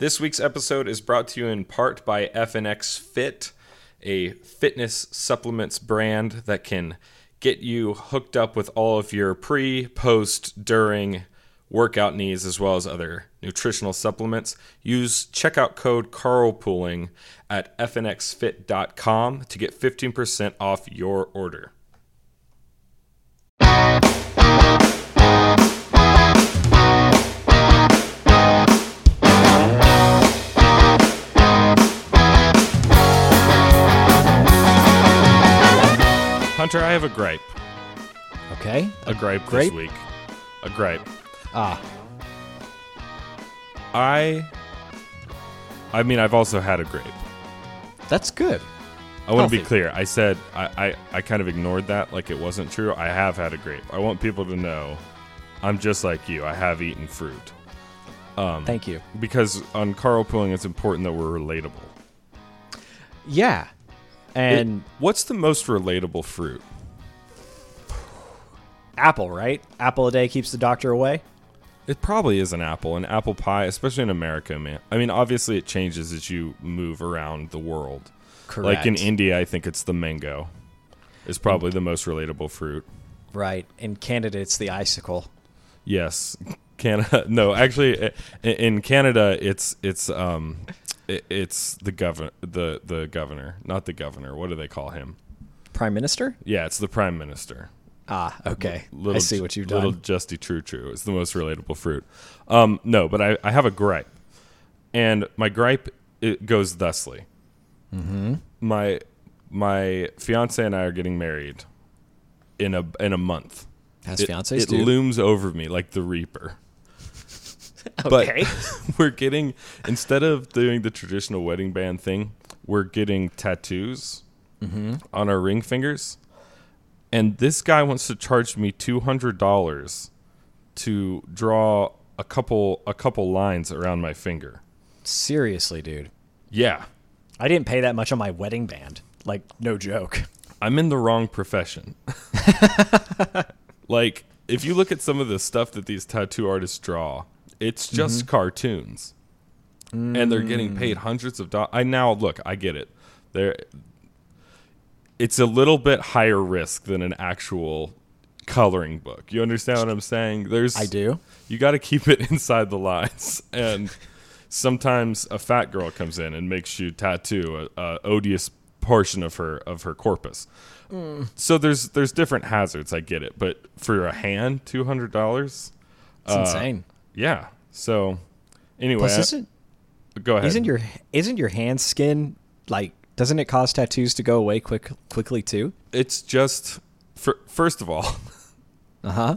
This week's episode is brought to you in part by FNX Fit, a fitness supplements brand that can get you hooked up with all of your pre, post, during workout needs as well as other nutritional supplements. Use checkout code carlpooling at fnxfit.com to get 15% off your order. Hunter, I have a gripe. Okay. A gripe, Gripe? this week. A gripe. Ah, I I mean I've also had a grape. that's good. I want to be clear. I said I, I, I kind of ignored that like it wasn't true. I have had a grape. I want people to know I'm just like you. I have eaten fruit. Um, Thank you. Because on carpooling it's important that we're relatable. Yeah. And It- what's the most relatable fruit? Apple, right? Apple a day keeps the doctor away. It probably is an apple, an apple pie, especially in America, man. I mean, obviously it changes as you move around the world. Correct. Like in India, I think it's the mango. Is probably the most relatable fruit. Right. In Canada, it's the icicle. Yes, Canada. No, actually, in Canada, it's it's um, it's the governor, the the governor, not the governor. What do they call him? Prime Minister? Yeah, it's the prime minister. Ah, okay. Little, I see what you've done. Little Justy True True is the most relatable fruit. Um, no, but I, I have a gripe, and my gripe it goes thusly. Mm-hmm. My my fiance and I are getting married in a in a month. As It, fiancés it do. looms over me like the Reaper. okay. But we're getting instead of doing the traditional wedding band thing, we're getting tattoos Mm-hmm. on our ring fingers. And this guy wants to charge me two hundred dollars to draw a couple a couple lines around my finger. Seriously, dude. Yeah. I didn't pay that much on my wedding band. Like, no joke. I'm in the wrong profession. like, if you look at some of the stuff that these tattoo artists draw, it's just mm-hmm. cartoons. And they're getting paid hundreds of dollars. I now look, I get it. There it's a little bit higher risk than an actual coloring book. You understand what I'm saying? There's I do. You got to keep it inside the lines and sometimes a fat girl comes in and makes you tattoo a, a odious portion of her of her corpus. Mm. So there's there's different hazards. I get it, but for a hand, two hundred dollars. It's uh, insane. Yeah. So anyway, Plus, isn't go ahead. isn't your isn't your hand skin like? Doesn't it cause tattoos to go away quick quickly too? it's just for, first of all, Uh huh.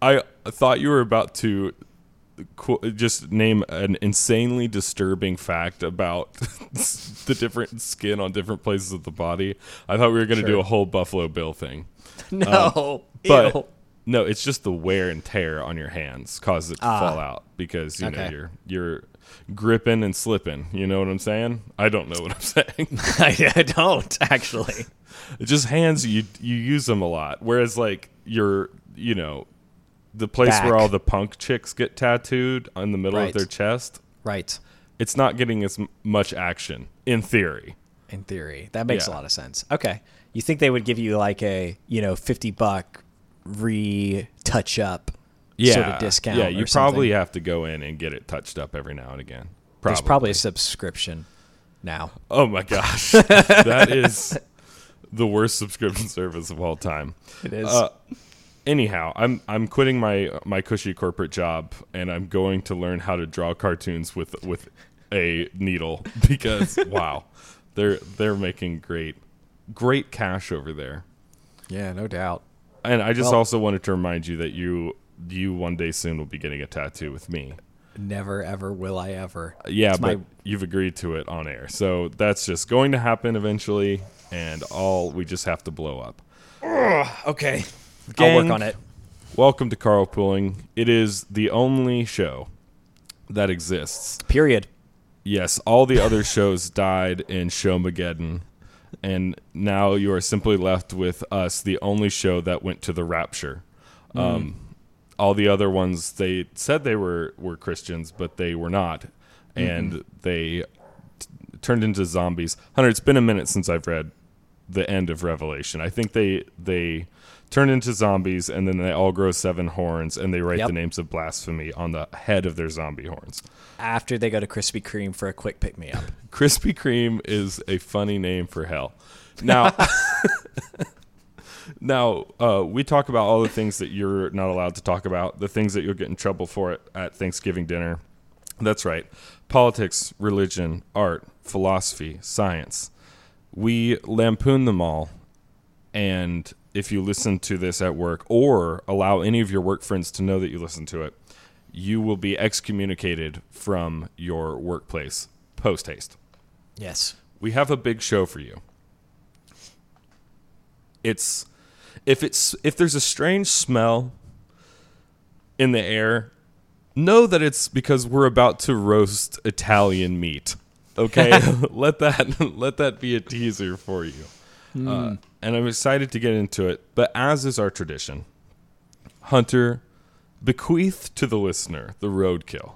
I thought you were about to qu- just name an insanely disturbing fact about the different skin on different places of the body. I thought we were going to do a whole Buffalo Bill thing. No. But Ew. no, it's just the wear and tear on your hands causes it to Ah. fall out because you know Okay. you're you're gripping and slipping. You know what I'm saying? I don't know what I'm saying. I, I don't actually. It's just hands you you use them a lot whereas like your you know the place where all the punk chicks get tattooed on the middle Right. of their chest Right. it's not getting as much action in theory In theory, that makes Yeah. a lot of sense. Okay, you think they would give you like a you know fifty buck re touch up sort of discount? yeah you something? probably have to go in and get it touched up every now and again probably. There's probably a subscription now. oh my gosh that is the worst subscription service of all time It is. Uh, anyhow, I'm I'm quitting my my cushy corporate job and I'm going to learn how to draw cartoons with with a needle because wow, they're they're making great great cash over there. yeah, no doubt. And I just Well- also wanted to remind you that you you one day soon will be getting a tattoo with me. Never ever will I ever. Yeah, It's but my- you've agreed to it on air. So that's just going to happen eventually and all we just have to blow up. Okay, I'll work on it. Welcome to Carpooling. It is the only show that exists. Period. Yes, all the other shows died in Showmageddon, and now you are simply left with us, the only show that went to the rapture. Um, all the other ones, they said they were, were Christians, but they were not. and mm-hmm. they t- turned into zombies. Hunter, it's been a minute since I've read the end of Revelation. I think they they turn into zombies and then they all grow seven horns and they write yep. the names of blasphemy on the head of their zombie horns. After they go to Krispy Kreme for a quick pick me up. Krispy Kreme is a funny name for hell. Now Now, uh, we talk about all the things that you're not allowed to talk about, the things that you'll get in trouble for at, at Thanksgiving dinner. That's right. Politics, religion, art, philosophy, science. We lampoon them all. And if you listen to this at work or allow any of your work friends to know that you listen to it, you will be excommunicated from your workplace post haste. Yes. We have a big show for you. It's if it's if there's a strange smell in the air, know that it's because we're about to roast Italian meat. Okay, let that let that be a teaser for you. Mm. Uh, and I'm excited to get into it. But as is our tradition, Hunter, bequeath to the listener the roadkill,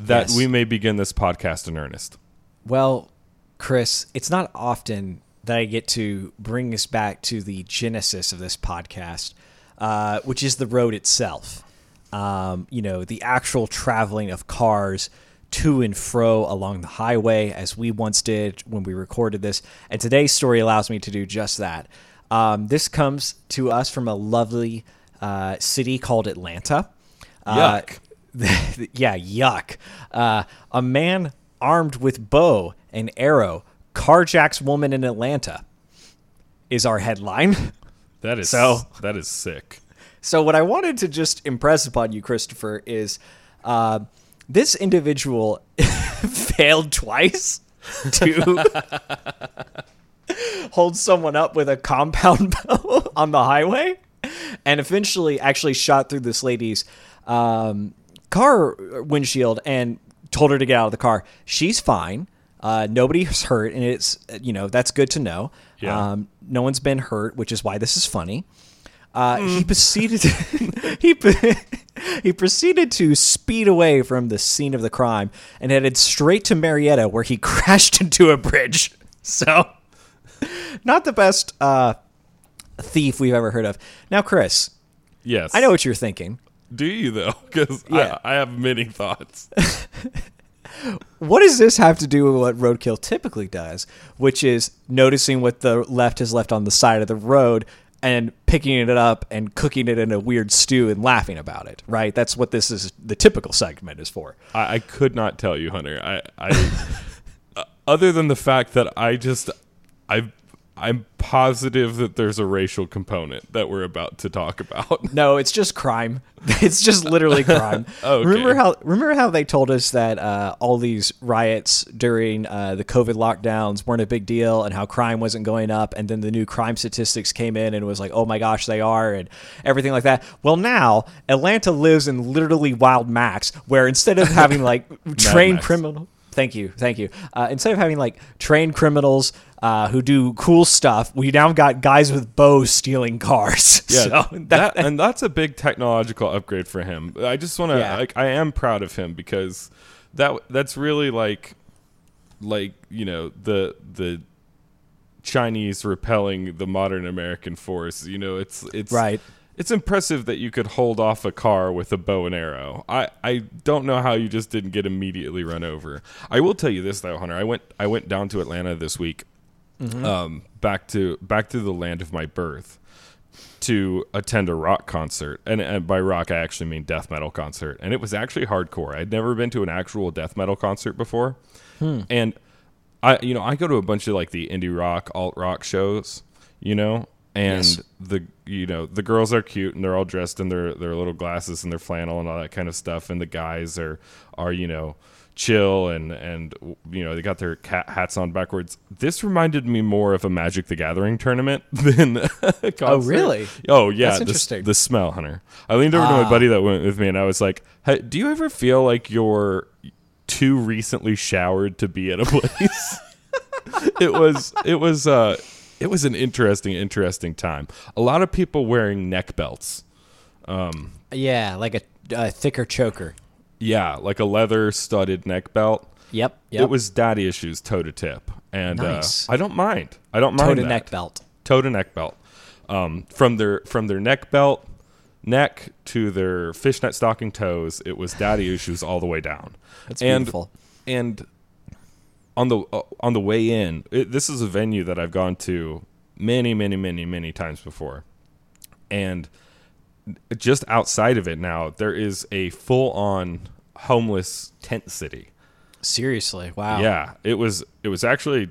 that yes. we may begin this podcast in earnest. Well, Chris, it's not often that I get to bring us back to the genesis of this podcast, uh, which is the road itself. Um, you know, the actual traveling of cars to and fro along the highway, as we once did when we recorded this. And today's story allows me to do just that. Um, this comes to us from a lovely uh, city called Atlanta. Uh, yuck. Uh, yeah, yuck. Uh, a man armed with bow and arrow carjacks woman in Atlanta is our headline. That is so. That is sick. So what I wanted to just impress upon you, Christopher, is uh, this individual failed twice to hold someone up with a compound bow on the highway, and eventually actually shot through this lady's um, car windshield and told her to get out of the car. She's fine. Uh, nobody's hurt, and it's you know that's good to know. Yeah. Um, no one's been hurt, which is why this is funny. Uh, mm. He proceeded. To, he he proceeded to speed away from the scene of the crime and headed straight to Marietta, where he crashed into a bridge. So, not the best uh, thief we've ever heard of. Now, Chris. Yes. I know what you're thinking. Do you though? Because yeah. I, I have many thoughts what does this have to do with what roadkill typically does, which is noticing what the left has left on the side of the road and picking it up and cooking it in a weird stew and laughing about it, right? That's what this is the typical segment is for. I, I could not tell you, Hunter. I, I uh, other than the fact that I just I've I'm positive that there's a racial component that we're about to talk about. No, it's just crime. It's just literally crime. okay. Remember how remember how they told us that uh, all these riots during uh, the COVID lockdowns weren't a big deal, and how crime wasn't going up, and then the new crime statistics came in and it was like, oh my gosh, they are, and everything like that. Well, now Atlanta lives in literally Wild Max, where instead of having like trained criminal Thank you, thank you. Uh, instead of having like trained criminals uh, who do cool stuff, we now got guys with bows stealing cars. Yeah, so that, that, and that's a big technological upgrade for him. I just want to, yeah. like, I am proud of him because that that's really like, like you know the the Chinese repelling the modern American force. You know, it's it's right it's impressive that you could hold off a car with a bow and arrow. I, I don't know how you just didn't get immediately run over. I will tell you this though, Hunter. I went I went down to Atlanta this week, mm-hmm. um, back to back to the land of my birth, to attend a rock concert, and, and by rock I actually mean death metal concert, and it was actually hardcore. I'd never been to an actual death metal concert before, hmm. and I you know I go to a bunch of like the indie rock alt rock shows, you know, and yes. the you know the girls are cute and they're all dressed in their their little glasses and their flannel and all that kind of stuff and the guys are are you know chill and and you know they got their cat hats on backwards this reminded me more of a magic the gathering tournament than oh really oh yeah That's interesting. The, the smell hunter i leaned over ah. to my ah. buddy that went with me and i was like hey, do you ever feel like you're too recently showered to be at a place it was it was uh it was an interesting, interesting time. A lot of people wearing neck belts. Um, yeah, like a, a thicker choker. Yeah, like a leather studded neck belt. Yep. Yep. It was daddy issues toe to tip, and Nice. uh, I don't mind. I don't mind toe to that. neck belt. toe to neck belt. Um, from their from their neck belt neck to their fishnet stocking toes, it was daddy issues all the way down. That's and, beautiful. And on the uh, on the way in, it, this is a venue that I've gone to many, many, many, many times before, and just outside of it now, there is a full on homeless tent city. Seriously. Wow. Yeah, it was it was actually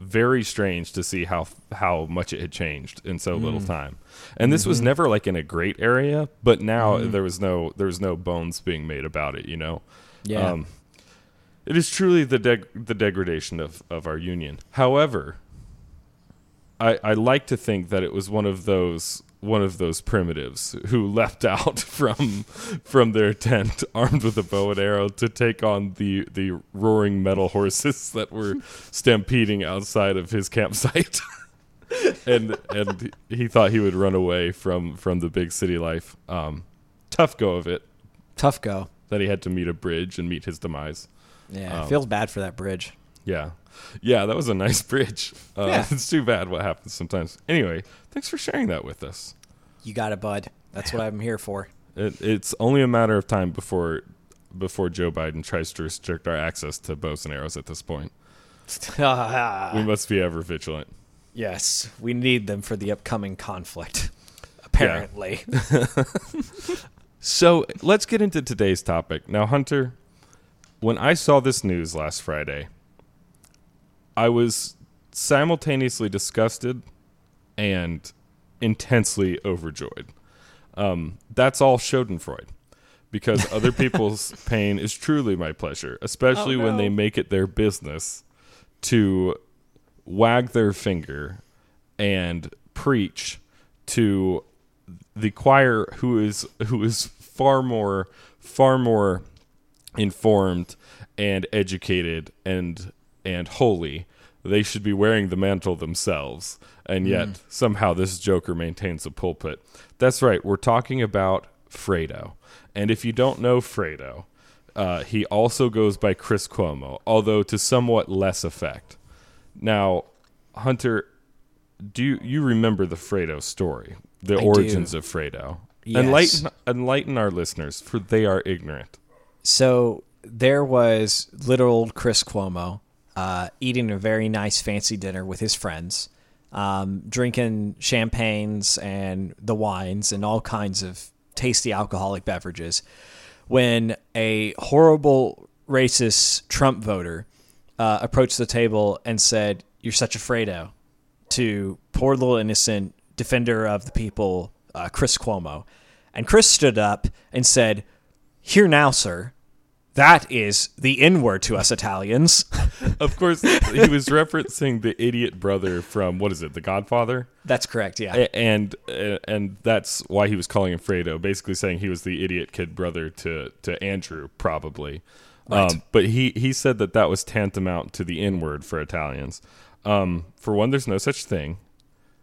very strange to see how how much it had changed in so little Mm. time. And this Mm-hmm. was never like in a great area, but now there was no there was no bones being made about it, you know. Yeah. Um, it is truly the deg- the degradation of, of our union. However, I I like to think that it was one of those one of those primitives who leapt out from from their tent armed with a bow and arrow to take on the the roaring metal horses that were stampeding outside of his campsite. and and he thought he would run away from from the big city life. Um, tough go of it Tough go. that he had to meet a bridge and meet his demise. Yeah. Um, feels bad for that bridge. Yeah. Yeah, that was a nice bridge. Uh, Yeah. It's too bad what happens sometimes. Anyway, thanks for sharing that with us. You got it, bud. That's what I'm here for. It, it's only a matter of time before before Joe Biden tries to restrict our access to bows and arrows at this point. We must be ever vigilant. yes, we need them for the upcoming conflict. Apparently. So let's get into today's topic. Now, Hunter, when I saw this news last Friday, I was simultaneously disgusted and intensely overjoyed. Um, that's all Schadenfreude, because other people's pain is truly my pleasure, especially when they make it their business to wag their finger and preach to the choir who is who is far more far more informed and educated and and holy. They should be wearing the mantle themselves. And yet somehow this joker maintains a pulpit. That's right we're talking about fredo. And if you don't know fredo uh, he also goes by chris cuomo although to somewhat less effect. Now hunter do you, you remember the fredo story the I do. origins of fredo? Yes. enlighten enlighten our listeners for they are ignorant So there was little old Chris Cuomo uh, eating a very nice fancy dinner with his friends, um, drinking champagnes and the wines and all kinds of tasty alcoholic beverages. When a horrible racist Trump voter uh, approached the table and said, "You're such a Fredo," to poor little innocent defender of the people, uh, Chris Cuomo, and Chris stood up and said, "Here now, sir." That is the N word to us Italians. Of course, he was referencing the idiot brother from what is it, The Godfather, That's correct. Yeah. And uh, and that's why he was calling him Fredo, basically saying he was the idiot kid brother to to Andrew, probably. Right. Um, but he he said that that was tantamount to the N word for Italians. Um, for one, there's no such thing.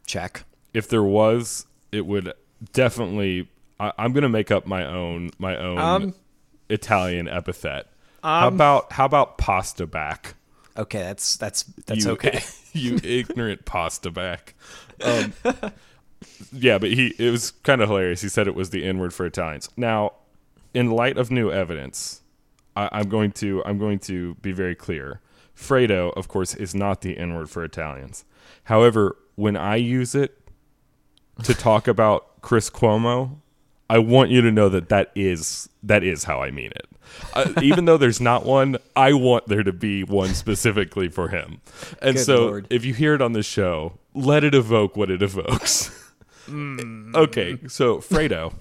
Check. If there was, it would definitely. I, I'm gonna make up my own my own Um, Italian epithet. how about how about pasta back? Okay, that's that's that's you, okay. you ignorant pasta back. Um, yeah, but he it was kind of hilarious. He said it was the N word for Italians. Now, in light of new evidence, I, I'm going to I'm going to be very clear. Fredo, of course, is not the N word for Italians. However, when I use it to talk about Chris Cuomo, I want you to know that that is that is how I mean it. Uh, even though there's not one, I want there to be one specifically for him. And Good so, Lord. if you hear it on the show, let it evoke what it evokes. okay, so Fredo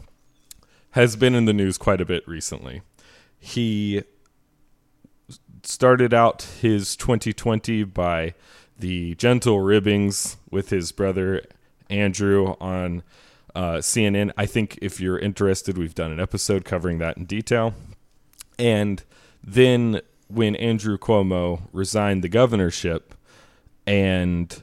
has been in the news quite a bit recently. He started out his 2020 by the gentle ribbings with his brother Andrew on uh, CNN. I think if you're interested, we've done an episode covering that in detail. And then when Andrew Cuomo resigned the governorship and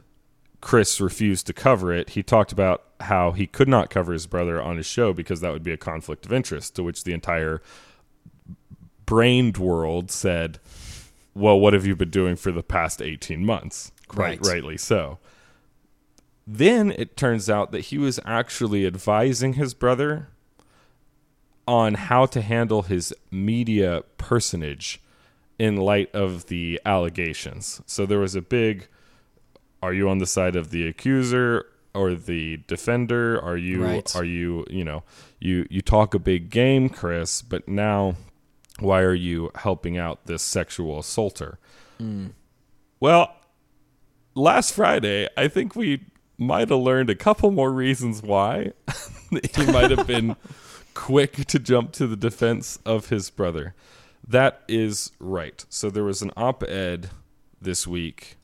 Chris refused to cover it, he talked about how he could not cover his brother on his show because that would be a conflict of interest, to which the entire brained world said, "Well, what have you been doing for the past 18 months?" Quite Right. rightly so. Then it turns out that he was actually advising his brother on how to handle his media personage in light of the allegations. So there was a big are you on the side of the accuser or the defender? Are you Right. are you, you know, you you talk a big game, Chris, but now why are you helping out this sexual assaulter? Hmm. Well, last Friday, I think we might have learned a couple more reasons why he might have been quick to jump to the defense of his brother. That is right. So there was an op ed this week.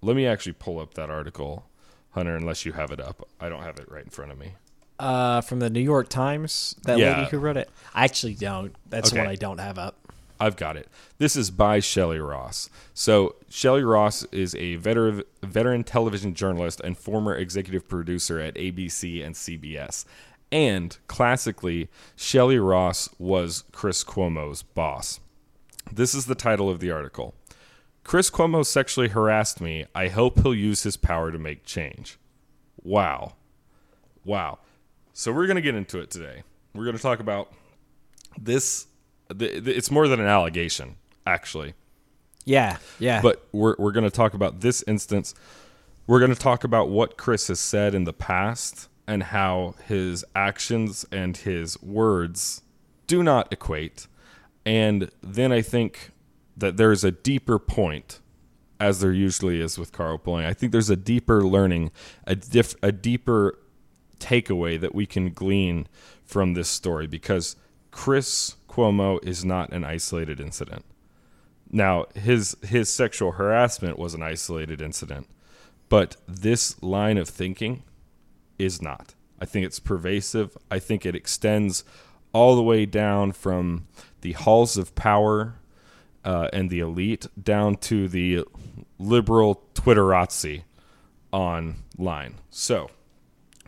Let me actually pull up that article, Hunter, unless you have it up. I don't have it right in front of me. Uh, from the New York Times, that Yeah. lady who wrote it. I actually don't. That's Okay. one I don't have up. I've got it. This is by Shelley Ross. So Shelley Ross is a veteran veteran television journalist and former executive producer at ABC and CBS. And classically, Shelley Ross was Chris Cuomo's boss. This is the title of the article. Chris Cuomo sexually harassed me. I hope he'll use his power to make change. Wow. Wow. So we're going to get into it today. We're going to talk about this the, the, it's more than an allegation actually. Yeah, yeah. but we're, we're going to talk about this instance. We're going to talk about what chris has said in the past and how his actions and his words do not equate. And then i think that there's a deeper point as there usually is with carpooling i think there's a deeper learning a, diff, a deeper takeaway that we can glean from this story because Chris Cuomo is not an isolated incident. Now, his his sexual harassment was an isolated incident, but this line of thinking is not. I think it's pervasive. I think it extends all the way down from the halls of power uh, and the elite down to the liberal Twitterazzi online. So,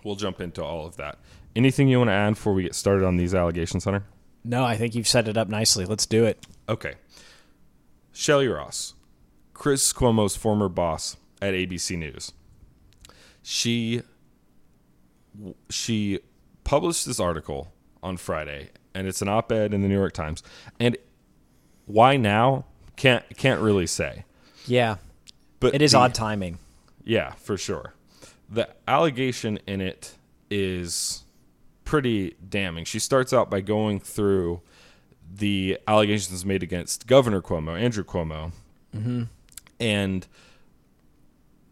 we'll jump into all of that. Anything you want to add before we get started on these allegations, Hunter? No, I think you've set it up nicely. Let's do it. Okay. Shelley Ross, Chris Cuomo's former boss at ABC News. She she published this article on Friday, and it's an op-ed in the New York Times. And why now? Can't can't really say. Yeah, But it is the- odd timing. Yeah, for sure. The allegation in it is pretty damning. She starts out by going through the allegations made against Governor Cuomo, Andrew Cuomo, mm-hmm. and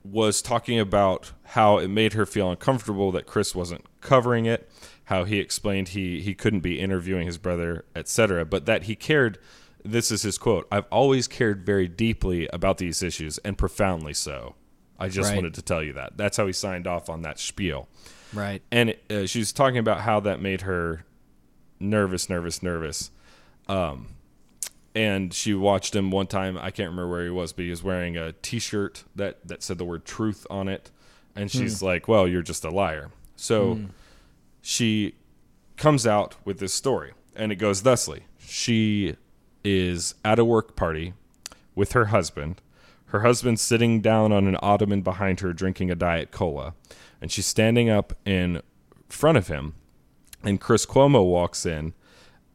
was talking about how it made her feel uncomfortable that Chris wasn't covering it, how he explained he he couldn't be interviewing his brother, etc., but that he cared this is his quote, I've always cared very deeply about these issues and profoundly so. I just Right. wanted to tell you that. That's how he signed off on that spiel. Right. And uh, she was talking about how that made her nervous, nervous, nervous. Um, and she watched him one time. I can't remember where he was, but he was wearing a T-shirt that that said the word "truth" on it. And she's like, "Well, you're just a liar." So she comes out with this story, and it goes thusly: She is at a work party with her husband. Her husband's sitting down on an ottoman behind her, drinking a diet cola, and she's standing up in front of him. And Chris Cuomo walks in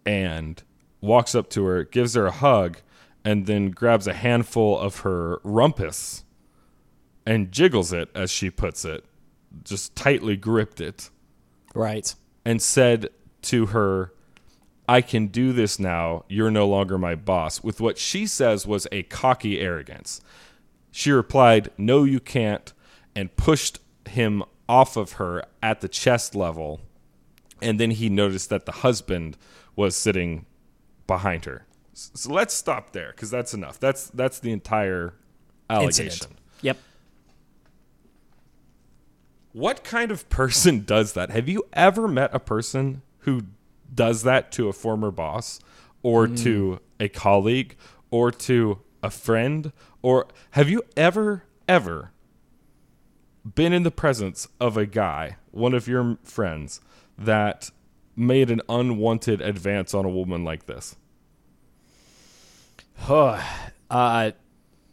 and walks up to her, gives her a hug, and then grabs a handful of her rumpus and jiggles it, as she puts it, just tightly gripped it, Right. and said to her, I can do this now. You're no longer my boss, with what she says was a cocky arrogance. She replied, No, you can't, and pushed him off of her at the chest level. And then he noticed that the husband was sitting behind her. So let's stop there because that's enough. That's that's the entire allegation. Incident. Yep. What kind of person does that? Have you ever met a person who does that to a former boss or mm. to a colleague or to a friend? Or have you ever, ever been in the presence of a guy, one of your friends, that made an unwanted advance on a woman like this? Oh, uh,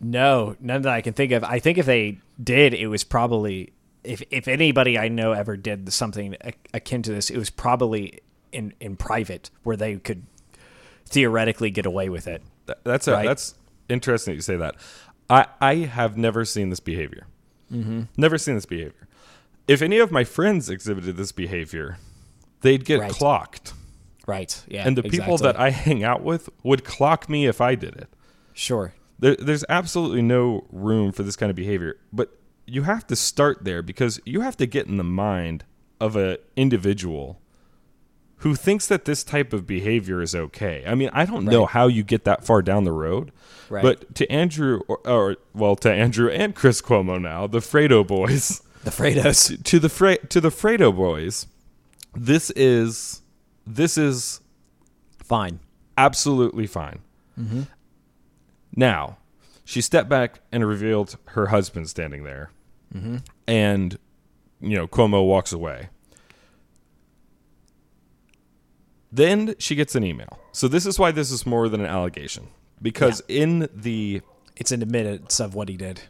no, none that I can think of. I think if they did, it was probably if if anybody I know ever did something akin to this, it was probably in in private where they could theoretically get away with it. That's a, Right. that's interesting that you say that. I I have never seen this behavior. Mm-hmm. Never seen this behavior. If any of my friends exhibited this behavior, they'd get Right. clocked, Right. Yeah. and the people that I hang out with would clock me if I did it. sure. There, there's absolutely no room for this kind of behavior, but you have to start there because you have to get in the mind of a individual who thinks that this type of behavior is okay. I mean, I don't know how you get that far down the road, Right. but to Andrew, or, or well, to Andrew and Chris Cuomo now, the Fredo boys, The Fredos. to the Fre- to the Fredo boys, this is this is Fine. absolutely fine. Mm-hmm. Now, she stepped back and revealed her husband standing there, mm-hmm. and you know Cuomo walks away. Then she gets an email. So this is why this is more than an allegation because in the It's an admittance of what he did.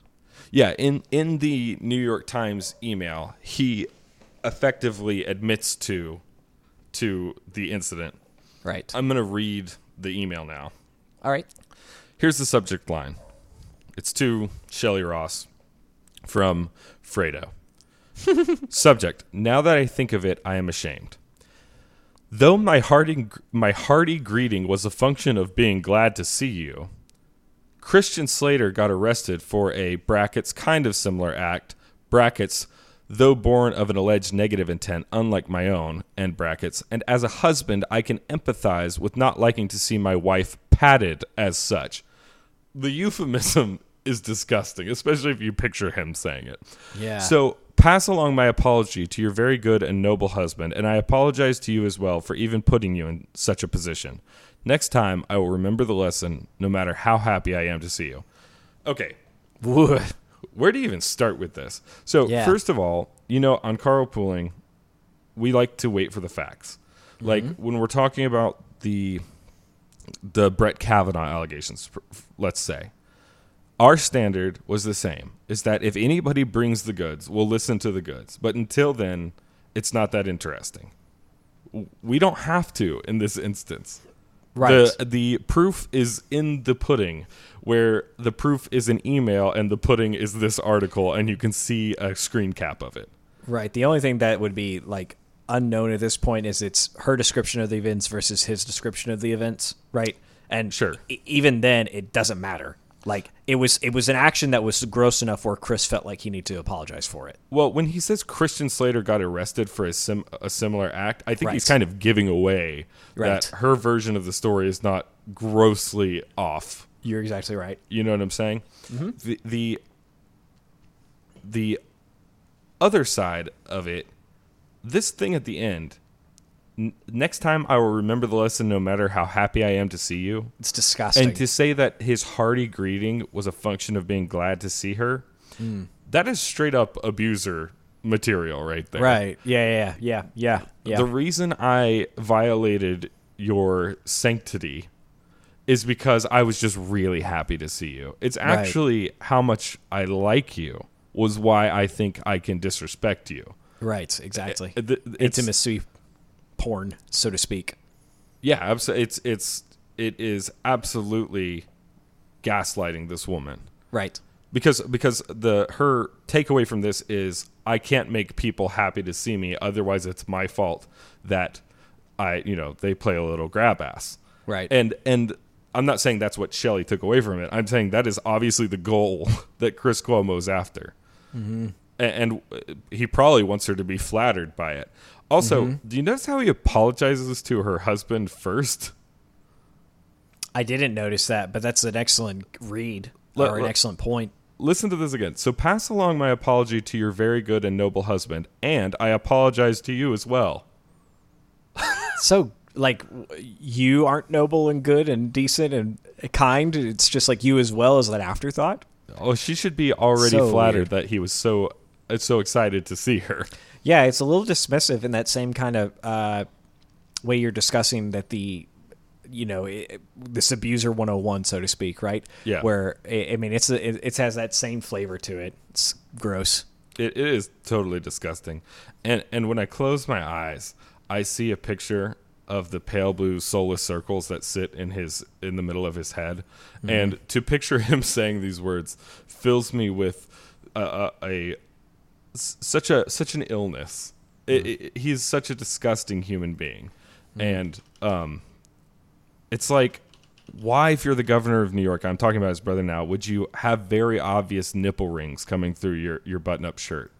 yeah in in the New York Times email he effectively admits to to the incident. Right. I'm going to read the email now. All right. Here's the subject line. It's to Shelley Ross from Fredo. subject: Now that I think of it, I am ashamed. Though my hearty, my hearty greeting was a function of being glad to see you, Christian Slater got arrested for a brackets kind of similar act brackets though born of an alleged negative intent unlike my own end brackets and as a husband I can empathize with not liking to see my wife patted as such. The euphemism is disgusting, especially if you picture him saying it. Yeah. So pass along my apology to your very good and noble husband, and I apologize to you as well for even putting you in such a position. Next time, I will remember the lesson, no matter how happy I am to see you. Okay, where do you even start with this? So, Yeah. first of all, you know, on carpooling, we like to wait for the facts. Mm-hmm. Like when we're talking about the the Brett Kavanaugh allegations, let's say, our standard was the same: is that if anybody brings the goods, we'll listen to the goods. But until then, it's not that interesting. We don't have to in this instance. Right. The the proof is in the pudding, where the proof is an email and the pudding is this article, and you can see a screen cap of it. Right. The only thing that would be like unknown at this point is it's her description of the events versus his description of the events, right? And Sure. e- even then, it doesn't matter. Like it was, it was an action that was gross enough where Chris felt like he needed to apologize for it. Well, when he says Christian Slater got arrested for a, sim- a similar act, I think he's kind of giving away Right. that her version of the story is not grossly off. You're exactly right. You know what I'm saying? Mm-hmm. The the the other side of it, this thing at the end. Next time, I will remember the lesson, no matter how happy I am to see you. It's disgusting. And to say that his hearty greeting was a function of being glad to see her, that is straight up abuser material right there. right. Yeah. Yeah. Yeah. Yeah. Yeah. The reason I violated your sanctity is because I was just really happy to see you. It's actually how much I like you was why I think I can disrespect you. right. Exactly. Uh, th- It's, Intimacy porn, so to speak. yeah, abso- it's it's it is absolutely gaslighting this woman. Right. because because the her takeaway from this is I can't make people happy to see me otherwise it's my fault that I you know they play a little grab ass Right. and and I'm not saying that's what Shelley took away from it I'm saying that is obviously the goal that Chris Cuomo's after Mm-hmm. And, uh, he probably wants her to be flattered by it also Mm-hmm. do you notice how he apologizes to her husband first I didn't notice that, but that's an excellent read Let- or an let- excellent point. listen to this again. So pass along my apology to your very good and noble husband, and I apologize to you as well. So, like, you aren't noble and good and decent and kind. It's just like you as well as that afterthought. Oh, she should be already So flattered weird. that he was so so excited to see her. Yeah, it's a little dismissive in that same kind of uh, way you're discussing that the you know it, this abuser 101 so to speak right Yeah. where i mean it's it, it has that same flavor to it it's gross It, it is totally disgusting. And and when I close my eyes, I see a picture of the pale blue soulless circles that sit in his in the middle of his head. And to picture him saying these words fills me with a, a, a s- such a such an illness. It, mm. it, he's such a disgusting human being. Mm. And um it's like why if you're the governor of new york i'm talking about his brother now would you have very obvious nipple rings coming through your, your button-up shirt?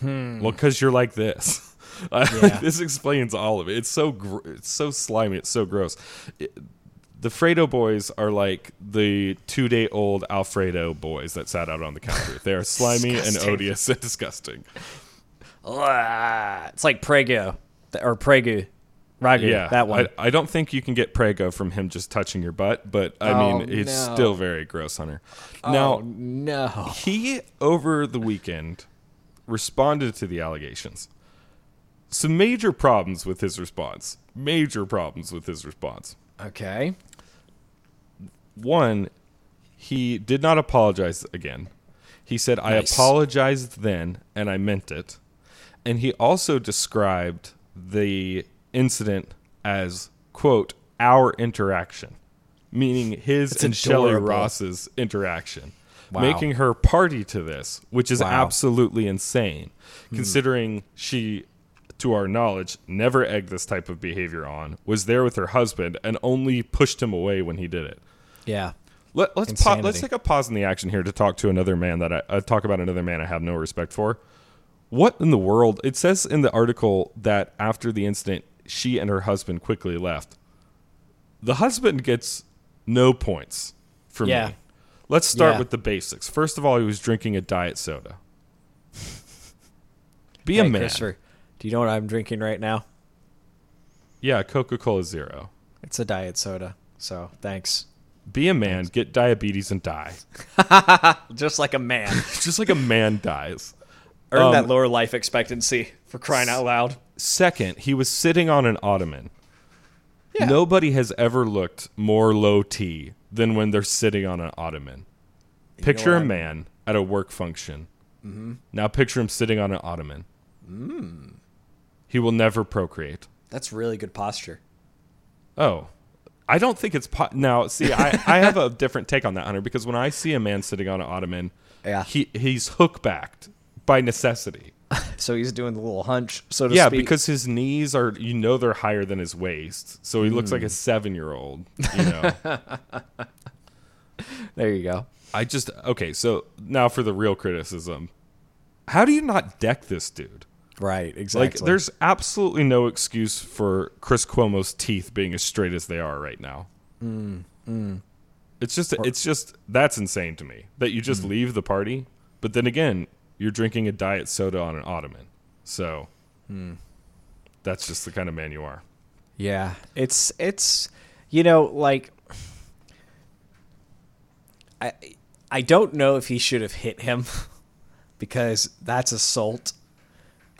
Hmm. Well because you're like this. Yeah. this explains all of it. It's so gr- it's so slimy. It's so gross. It- the fredo boys are like the two-day-old alfredo boys that sat out on the counter. They are slimy and odious and disgusting. It's like prego or pregu ragu yeah that one. I, I don't think you can get prego from him just touching your butt but i Oh, mean it's no. still very gross hunter oh, now no. he over the weekend responded to the allegations. Some major problems with his response. Major problems with his response. Okay one he did not apologize again he said i apologized then and i meant it and he also described the incident as quote our interaction meaning his That's and adorable. Ross's interaction Wow. making her party to this which is Wow. Hmm. absolutely insane considering she to our knowledge never egged this type of behavior on was there with her husband and only pushed him away when he did it yeah let, let's pa- let's take a pause in the action here to talk to another man that I uh, talk about another man I have no respect for. What in the world? It says in the article that after the incident, she and her husband quickly left. The husband gets no points for Yeah. me. Let's start Yeah. with the basics. First of all, he was drinking a diet soda. Be a Hey, man. Christopher, do you know what i'm drinking right now Yeah, Coca Cola Zero. it's a diet soda so thanks Be a man, get diabetes, and die. just like a man Just like a man dies. earn Um, that lower life expectancy for crying out loud Second, he was sitting on an ottoman. Yeah. Nobody has ever looked more low T than when they're sitting on an ottoman. Picture what? a man at a work function. Now picture him sitting on an ottoman. He will never procreate. that's really good posture Oh, I don't think it's po- now. See, I, I have a different take on that, Hunter, because when I see a man sitting on an ottoman, Yeah. he he's hook backed by necessity. so he's doing the little hunch so to yeah, speak because his knees are you know they're higher than his waist, so he looks like a hmm. seven year old. You know, there you go I just okay. So now for the real criticism, how do you not deck this dude? Right exactly Like, there's absolutely no excuse for Chris Cuomo's teeth being as straight as they are right now. Mm, mm. It's just, it's just that's insane to me that you just mm. leave the party, but then again, you're drinking a diet soda on an ottoman. So that's just the kind of man you are. Yeah, it's it's you know like I I don't know if he should have hit him because that's assault.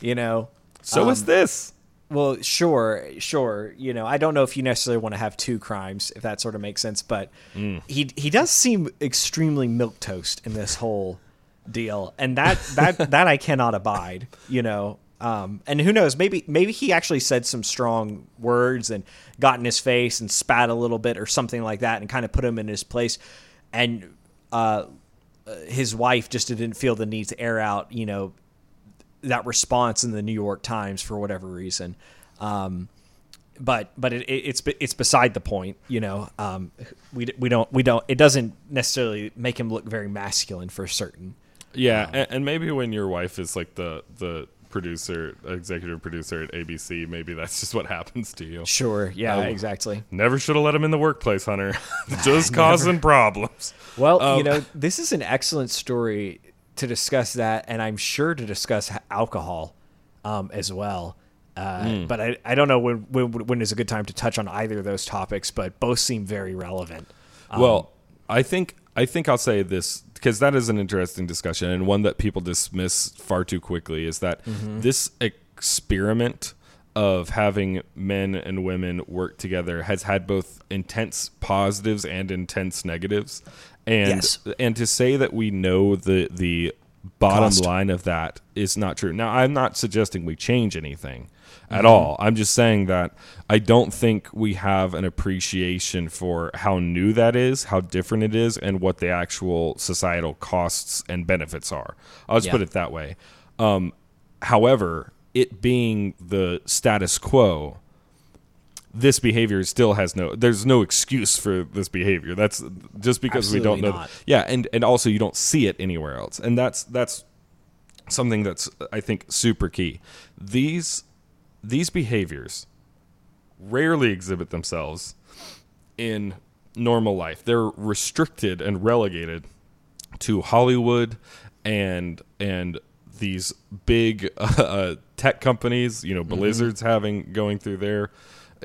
You know. So is this. Well, sure, sure. You know, I don't know if you necessarily want to have two crimes, if that sort of makes sense. But he he does seem extremely milk toast in this whole deal, and that that that I cannot abide. You know, um, and who knows? Maybe maybe he actually said some strong words and got in his face and spat a little bit or something like that, and kind of put him in his place. And uh, his wife just didn't feel the need to air out, you know, that response in the New York Times for whatever reason. Um, but but it, it, it's it's beside the point, you know. Um, we we don't we don't. It doesn't necessarily make him look very masculine for certain. Yeah, and, and maybe when your wife is like the the producer, executive producer at ABC, maybe that's just what happens to you. Sure. Yeah. Oh. Exactly. Never should have let him in the workplace, Hunter. just causing problems. Well, Um, you know, this is an excellent story to discuss that, and I'm sure to discuss alcohol um, as well. Uh, Hmm. But I, I don't know when, when when is a good time to touch on either of those topics, but both seem very relevant. Um, well, I think I think I'll say this because that is an interesting discussion and one that people dismiss far too quickly. Is that Mm-hmm. this experiment of having men and women work together has had both intense positives and intense negatives. And Yes. and to say that we know the the bottom Cost. line of that is not true. Now, I'm not suggesting we change anything Mm-hmm. at all. I'm just saying that I don't think we have an appreciation for how new that is, how different it is, and what the actual societal costs and benefits are. I'll just Yeah. put it that way. Um, however, it being the status quo, this behavior still has no there's no excuse for this behavior. That's just because we don't know. not. yeah and and also you don't see it anywhere else. And that's that's something that's i think super key. These these behaviors rarely exhibit themselves in normal life. They're restricted and relegated to hollywood and and these big uh, tech companies you know Mm-hmm. blizzard's having going through their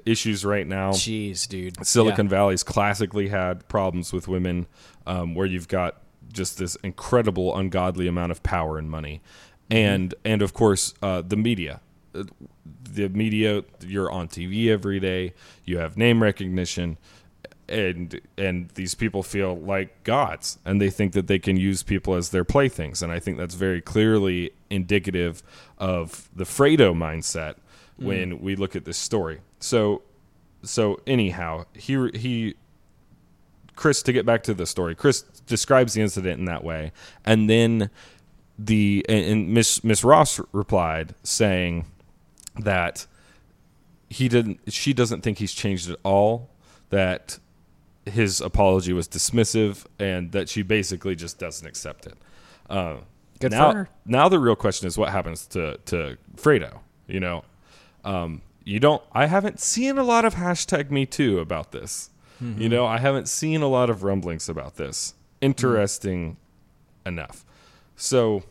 issues right now Jeez, dude. Silicon Yeah. Valley's classically had problems with women, um, where you've got just this incredible, ungodly amount of power and money, and and of course uh, the media. The media, you're on TV every day. You have name recognition, and and these people feel like gods, and they think that they can use people as their playthings. And I think that's very clearly indicative of the Fredo mindset when we look at this story. So so anyhow, he he Chris to get back to the story. Chris describes the incident in that way, and then the and, Miss Miss Ross replied saying that he didn't she doesn't think he's changed at all that his apology was dismissive and that she basically just doesn't accept it. Uh, Good now, now the real question is what happens to to Fredo. You know, um, you don't. I haven't seen a lot of hashtag Me Too about this. Mm-hmm. You know, I haven't seen a lot of rumblings about this. Interesting enough. So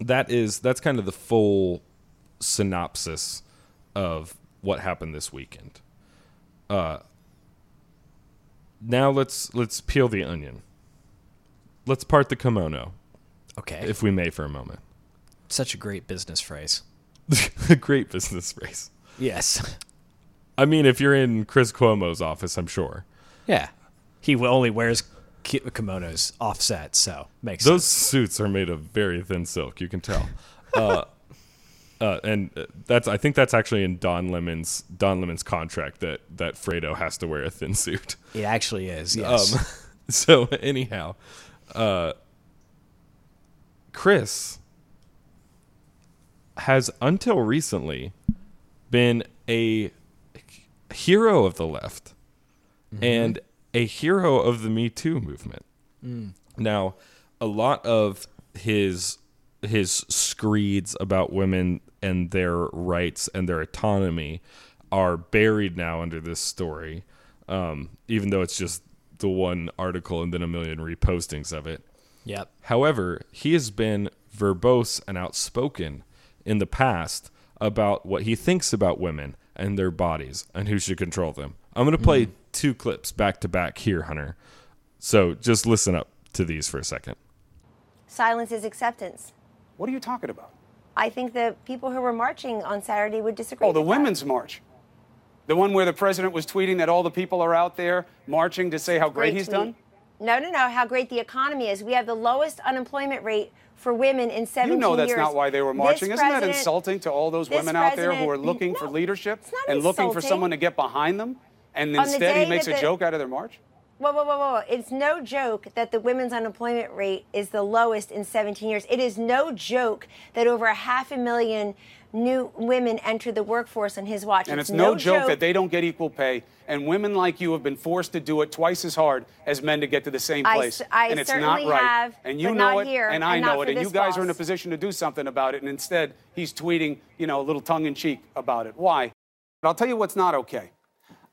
that is that's kind of the full synopsis of what happened this weekend. Uh, now let's let's peel the onion. Let's part the kimono, Okay. if we may, for a moment. Such a great business phrase. a Great business phrase. Yes. I mean, if you're in Chris Cuomo's office, I'm sure Yeah. He only wears ki- kimonos offset, so makes those sense. suits are made of very thin silk. You can tell. Uh, uh, and uh, that's I think that's actually in Don Lemon's Don Lemon's contract that that Fredo has to wear a thin suit. It actually is. Yes. Um, so anyhow, uh, Chris has until recently been a hero of the left and a hero of the Me Too movement. Now, a lot of his his screeds about women and their rights and their autonomy are buried now under this story, um, even though it's just the one article and then a million repostings of it. yep. However, he has been verbose and outspoken in the past about what he thinks about women and their bodies and who should control them. I'm going to play mm-hmm. two clips back to back here, Hunter. So just listen up to these for a second. Silence is acceptance. What are you talking about? I think the people who were marching on Saturday would disagree. Oh, the with that. Women's March. The one where the president was tweeting that all the people are out there marching to say how great he's tweet. done? No, no, no. How great the economy is. We have the lowest unemployment rate for women in 17 years. You know that's years. not why they were This marching. Isn't that insulting to all those women out there who are looking for leadership and looking for someone to get behind them? And On the instead, he makes a the- joke out of their march? Whoa, whoa, whoa, whoa. It's no joke that the women's unemployment rate is the lowest in 17 years. It is no joke that over a half a million new women entered the workforce on his watch. And it's no, joke, that they don't get equal pay. And women like you have been forced to do it twice as hard as men to get to the same I place. s- I and it's not certainly right. have, and you know it, here, and I know it. And you guys are in a position to do something about it. And instead, he's tweeting, you know, a little tongue in cheek about it. Why? But I'll tell you what's not okay.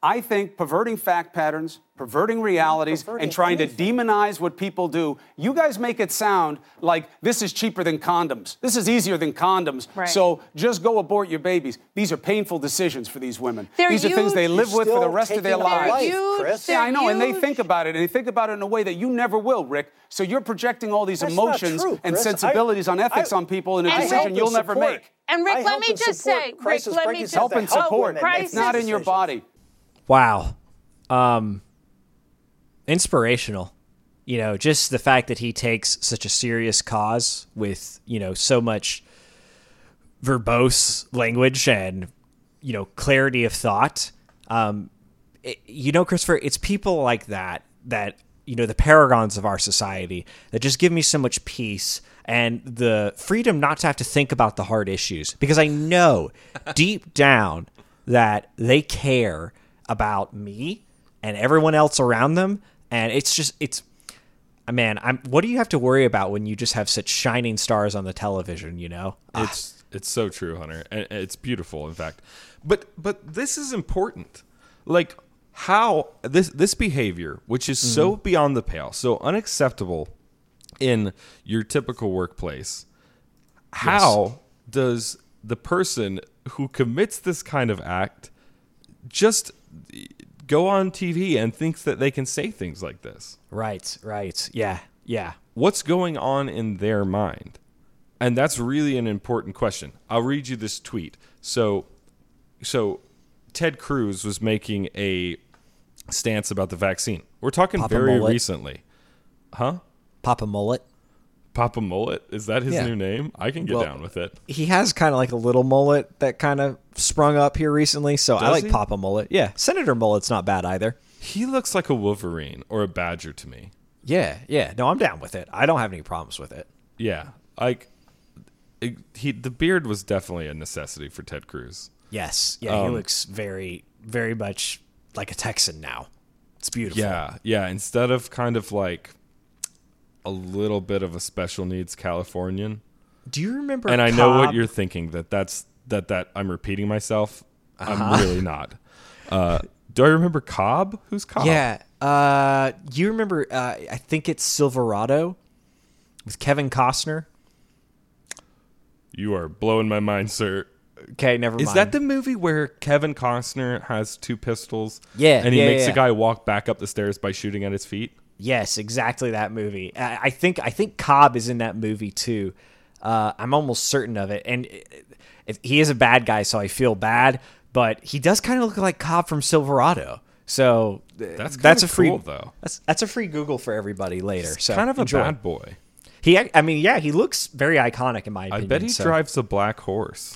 I think perverting fact patterns, perverting realities, perverting and trying anything. to demonize what people do. You guys make it sound like this is cheaper than condoms. This is easier than condoms. Right. So just go abort your babies. These are painful decisions for these women. They're these are things they live with for the rest of their lives. life, Huge, Chris. Yeah, I know, and they think about it, and they think about it in a way that you never will, Rick. So you're projecting all these That's emotions true, and sensibilities I- on ethics I- on people in a I decision you'll never support. make. And Rick, let me just say, Rick, let me just- to Help and support. women make It's not in your body. Wow. Um inspirational. You know, just the fact that he takes such a serious cause with, you know, so much verbose language and, you know, clarity of thought. Um it, you know, Christopher, it's people like that that you know the paragons of our society that just give me so much peace and the freedom not to have to think about the hard issues because I know deep down that they care about me and everyone else around them and it's just it's uh, man I'm what do you have to worry about when you just have such shining stars on the television you know It's it's so true, Hunter, and and it's beautiful, in fact. But but this is important. Like how this this behavior, which is so mm-hmm. beyond the pale, so unacceptable in your typical workplace. How does the person who commits this kind of act just go on TV and thinks that they can say things like this? right right yeah yeah what's going on in their mind? And that's really an important question. I'll read you this tweet. So so Ted Cruz was making a stance about the vaccine. We're talking Papa very Mullet. recently. Huh? Papa Mullet Papa Mullet? Is that his Yeah. new name? I can get Well, down with it. he has kind of like a little mullet that kind of sprung up here recently. So I like he? Papa Mullet. Yeah, Senator Mullet's not bad either. He looks like a Wolverine or a badger to me. Yeah, yeah. No, I'm down with it. I don't have any problems with it. Yeah. Like he the beard was definitely a necessity for Ted Cruz. Yes, yeah. he Um, looks very, very much like a Texan now. It's beautiful. Yeah, yeah. Instead of kind of like a little bit of a special needs Californian, Do you remember? and I know what you're thinking that that's that that I'm repeating myself. Uh-huh. I'm really not. Uh, do I remember Cobb? Who's Cobb? Yeah. Uh, you remember? Uh, I think it's Silverado with Kevin Costner. you are blowing my mind, sir. Okay, never mind. Is that the movie where Kevin Costner has two pistols? Yeah, and he yeah, makes yeah. a guy walk back up the stairs by shooting at his feet. Yes, exactly that movie. I, I think I think Cobb is in that movie too. Uh, I'm almost certain of it. And if he is a bad guy, so I feel bad. But he does kind of look like Cobb from Silverado. So uh, That's that's a free cool, though. That's that's a free Google for everybody later. So kind of a enjoy. bad boy. He, I mean, yeah, he looks very iconic in my opinion. I bet he so. drives a black horse.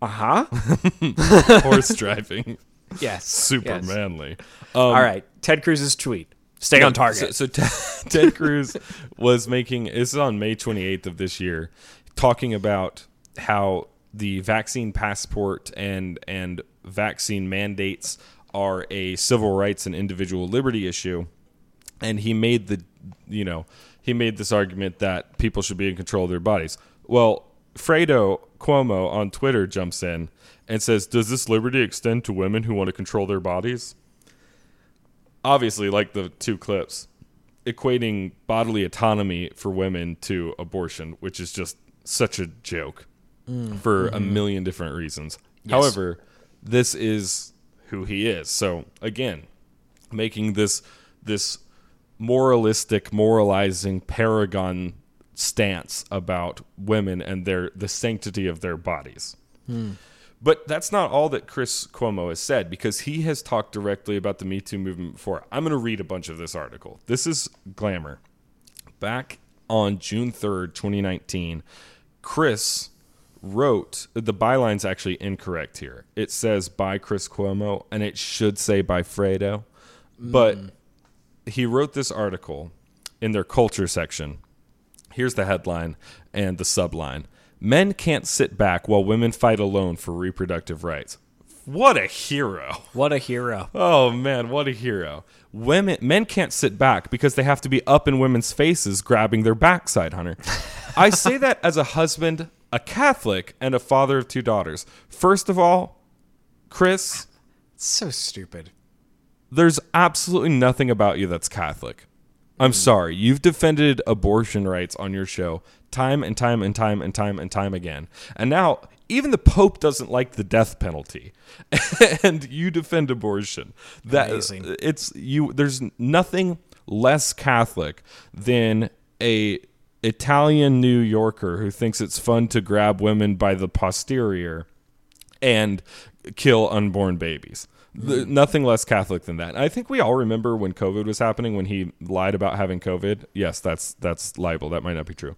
Uh huh. Horse driving, yes. super yes. manly. Um, All right, Ted Cruz's tweet. Stay on target. So, so Ted, Ted Cruz was making this is on May 28th of this year, talking about how the vaccine passport and and vaccine mandates are a civil rights and individual liberty issue, and he made the you know he made this argument that people should be in control of their bodies. Well, Fredo Cuomo on Twitter jumps in and says, "Does this liberty extend to women who want to control their bodies?" Obviously like the two clips equating bodily autonomy for women to abortion which is just such a joke mm. for a mm-hmm. million different reasons. However this is who he is. So again making this this moralistic moralizing paragon stance about women and their the sanctity of their bodies hmm. But that's not all that Chris Cuomo has said because he has talked directly about the Me Too movement before. I'm going to read a bunch of this article. This is Glamour. Back on June 3rd, 2019, Chris wrote the byline's actually incorrect here. It says by Chris Cuomo and it should say by Fredo. Mm. But he wrote this article in their culture section Here's the headline and the subline Men can't sit back while women fight alone for reproductive rights. What a hero. what a hero. Oh man, what a hero. Women men can't sit back because they have to be up in women's faces grabbing their backside, Hunter. I say that as a husband, a Catholic, and a father of two daughters. First of all, Chris, So stupid. there's absolutely nothing about you that's Catholic. I'm hmm. sorry. You've defended abortion rights on your show time and time and time and time and time again. And now even the Pope doesn't like the death penalty. and you defend abortion. That Amazing. it's you there's nothing less Catholic than a Italian New Yorker who thinks it's fun to grab women by the posterior and kill unborn babies. The- hmm. nothing less Catholic than that. I think we all remember when COVID was happening when he lied about having COVID. Yes, that's that's libel. That might not be true.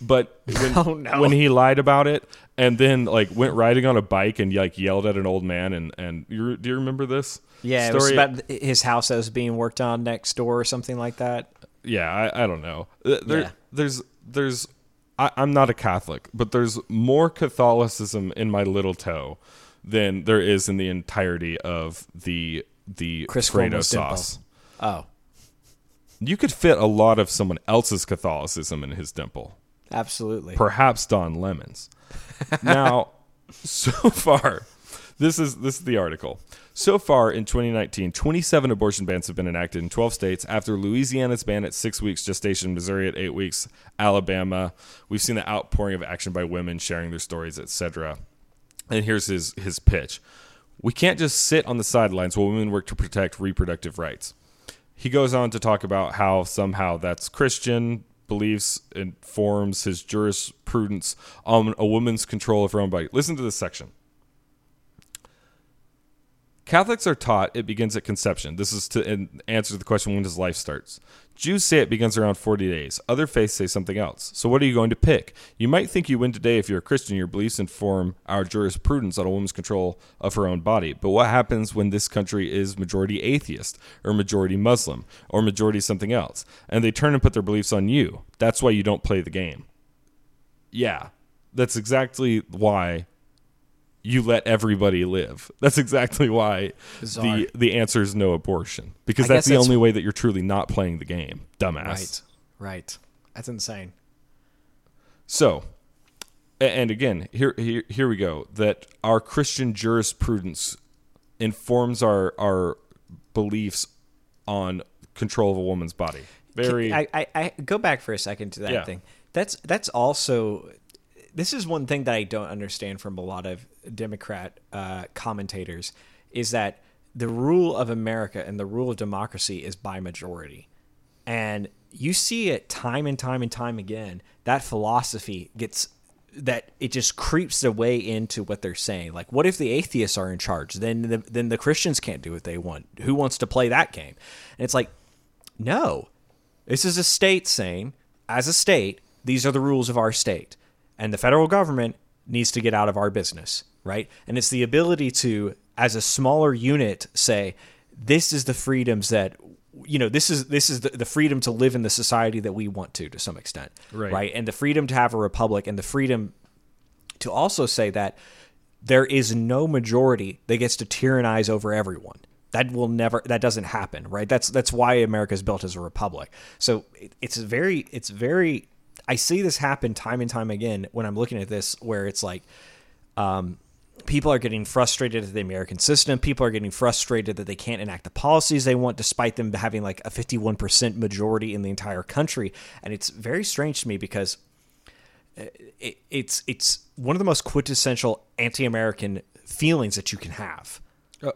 But when, Oh, no. when he lied about it and then like went riding on a bike and like yelled at an old man and and you do you remember this? Yeah, it was story? about his house that was being worked on next door or something like that. yeah I, I don't know there, Yeah. there's there's I, i'm not a catholic but there's more catholicism in my little toe than there is in the entirety of the the Chris fredo Cuomo's dimple. sauce Oh, you could fit a lot of someone else's catholicism in his dimple absolutely. perhaps don lemons. Now so far this is this is the article. So far in 2019 27 abortion bans have been enacted in 12 states after louisiana's ban at six weeks gestation missouri at eight weeks alabama. We've seen the outpouring of action by women sharing their stories etc and here's his his pitch. We can't just sit on the sidelines while women work to protect reproductive rights. He goes on to talk about how somehow that's Christian beliefs informs his jurisprudence on a woman's control of her own body. Listen to this section. Catholics are taught it begins at conception. This is to answer the question when does life starts. Jews say it begins around 40 days. Other faiths say something else. So what are you going to pick? You might think you win today if you're a Christian. Your beliefs inform our jurisprudence on a woman's control of her own body. But what happens when this country is majority atheist or majority Muslim or majority something else and they turn and put their beliefs on you? That's why you don't play the game. Yeah. That's exactly why you let everybody live. That's exactly why Bizarre. the the answer is no abortion because I that's the that's- only way that you're truly not playing the game, dumbass. Right, right. That's insane. So, and again, here, here here we go. That our Christian jurisprudence informs our our beliefs on control of a woman's body. Very I, I, I go back for a second to that Yeah. thing. That's that's also this is one thing that I don't understand from a lot of Democrat uh, commentators is that the rule of America and the rule of democracy is by majority, and you see it time and time and time again. That philosophy gets that it just creeps their way into what they're saying. Like, what if the atheists are in charge? Then the, then the Christians can't do what they want. Who wants to play that game? And it's like, no, this is a state saying, as a state, these are the rules of our state. And the federal government needs to get out of our business, right? And it's the ability to, as a smaller unit, say, this is the freedoms that you know this is this is the, the freedom to live in the society that we want to to some extent Right. right and the freedom to have a republic and the freedom to also say that there is no majority that gets to tyrannize over everyone. That will never. That doesn't happen, right? That's that's why America is built as a republic. So it, it's very, it's very. I see this happen time and time again when I'm looking at this, where it's like, um, people are getting frustrated at the American system. People are getting frustrated that they can't enact the policies they want, despite them having like a 51% majority in the entire country. And it's very strange to me because it, it's it's one of the most quintessential anti-American feelings that you can have.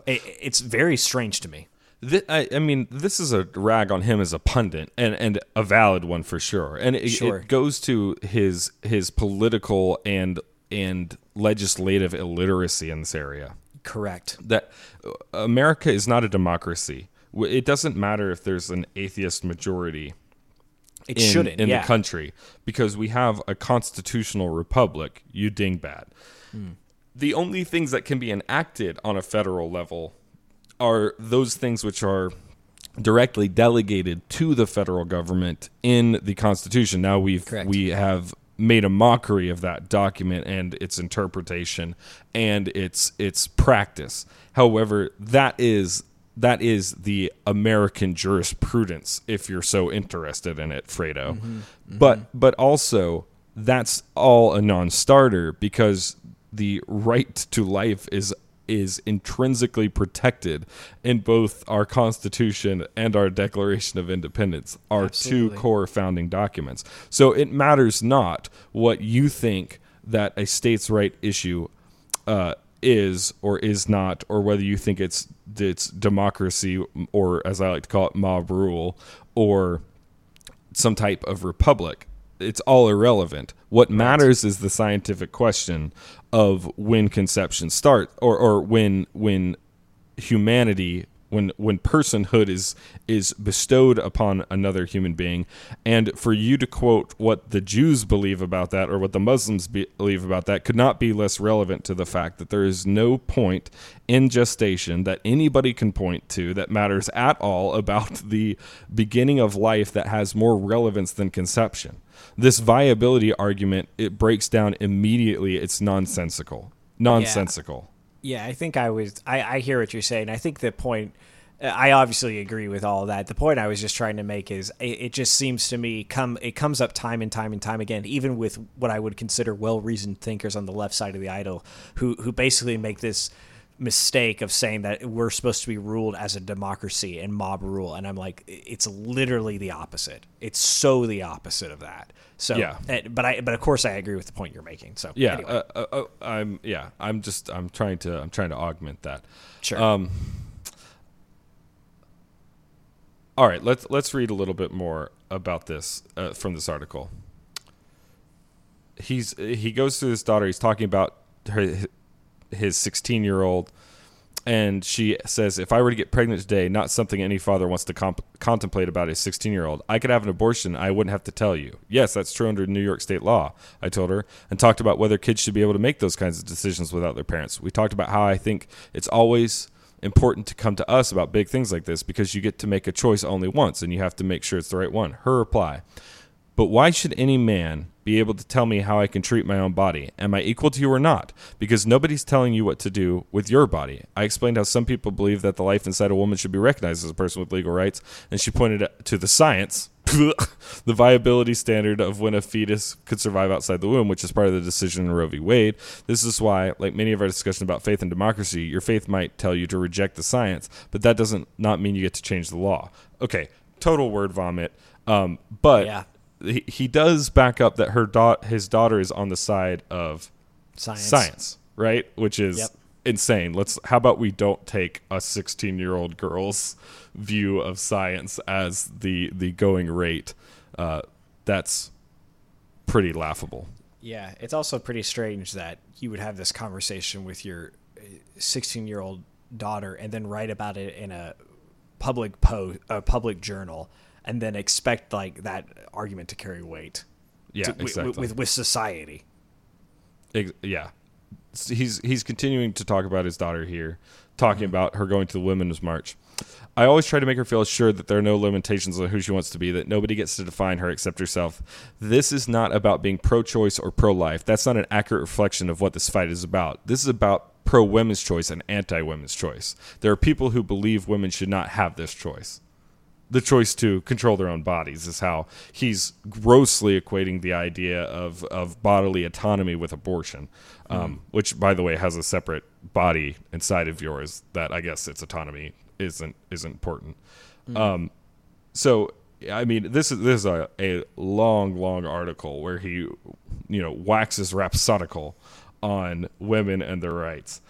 It, it's very strange to me. Thi- I, I mean, this is a rag on him as a pundit, and, and a valid one for sure. And it, Sure. it goes to his his political and and legislative illiteracy in this area. Correct. That uh, America is not a democracy. It doesn't matter if there's an atheist majority It in, shouldn't. in yeah. the country because we have a constitutional republic. You dingbat. The only things that can be enacted on a federal level are those things which are directly delegated to the federal government in the Constitution. Now we've Correct. we have made a mockery of that document and its interpretation and its its practice. However, that is that is the American jurisprudence if you're so interested in it, Fredo. Mm-hmm. Mm-hmm. But but also that's all a non-starter because the right to life is is intrinsically protected in both our Constitution and our Declaration of Independence, our Absolutely. two core founding documents. So it matters not what you think that a states' right issue uh, is or is not, or whether you think it's it's democracy or, as I like to call it, mob rule, or some type of republic. It's all irrelevant. What matters is the scientific question of when conception starts, or or when when humanity when when personhood is is bestowed upon another human being. And for you to quote what the Jews believe about that or what the Muslims be, believe about that could not be less relevant to the fact that there is no point in gestation that anybody can point to that matters at all about the beginning of life that has more relevance than conception this viability argument it breaks down immediately it's nonsensical nonsensical Yeah, I think I was. I, I hear what you're saying. I think the point. I obviously agree with all that. The point I was just trying to make is it, it just seems to me come it comes up time and time and time again, even with what I would consider well reasoned thinkers on the left side of the idol, who who basically make this mistake of saying that we're supposed to be ruled as a democracy and mob rule, and I'm like, it's literally the opposite. It's so the opposite of that. So Yeah. eh, but I but of course I agree with the point you're making. So yeah anyway, uh, uh, uh, i'm yeah i'm just i'm trying to i'm trying to augment that sure. um all right let's let's read a little bit more about this uh, from this article he's he goes to his daughter he's talking about her his 16 year old and she says if i were to get pregnant today not something any father wants to comp- contemplate about his 16 year old i could have an abortion. I wouldn't have to tell you. Yes that's true under new york state law i told her and talked about whether kids should be able to make those kinds of decisions without their parents. We talked about how i think it's always important to come to us about big things like this because you get to make a choice only once and you have to make sure it's the right one. Her reply but why should any man be able to tell me how I can treat my own body? Am I equal to you or not? Because nobody's telling you what to do with your body. I explained how some people believe that the life inside a woman should be recognized as a person with legal rights, and she pointed to the science, the viability standard of when a fetus could survive outside the womb, which is part of the decision in Roe v. Wade. This is why, like many of our discussion about faith and democracy, your faith might tell you to reject the science, but that doesn't not mean you get to change the law. Okay, total word vomit. Um, but Yeah. He, he does back up that her da- his daughter is on the side of science. science, right? Which is Yep. insane. Let's how about we don't take a 16-year-old girl's view of science as the the going rate. Uh, that's pretty laughable. Yeah, it's also pretty strange that you would have this conversation with your 16 year old daughter and then write about it in a public post, a public journal and then expect like that argument to carry weight. Yeah, to- exactly. with, with society. Ex- yeah, he's he's continuing to talk about his daughter here, talking mm-hmm. about her going to the women's march. I always try to make her feel assured that there are no limitations on who she wants to be, that nobody gets to define her except herself. This is not about being pro-choice or pro-life. That's not an accurate reflection of what this fight is about. This is about pro-women's choice and anti-women's choice. There are people who believe women should not have this choice the choice to control their own bodies is how he's grossly equating the idea of, of bodily autonomy with abortion, um, which, by the way, has a separate body inside of yours that I guess its autonomy isn't isn't important. Um, so, I mean, this is this is a, a long, long article where he, you know, waxes rhapsodical on women and their rights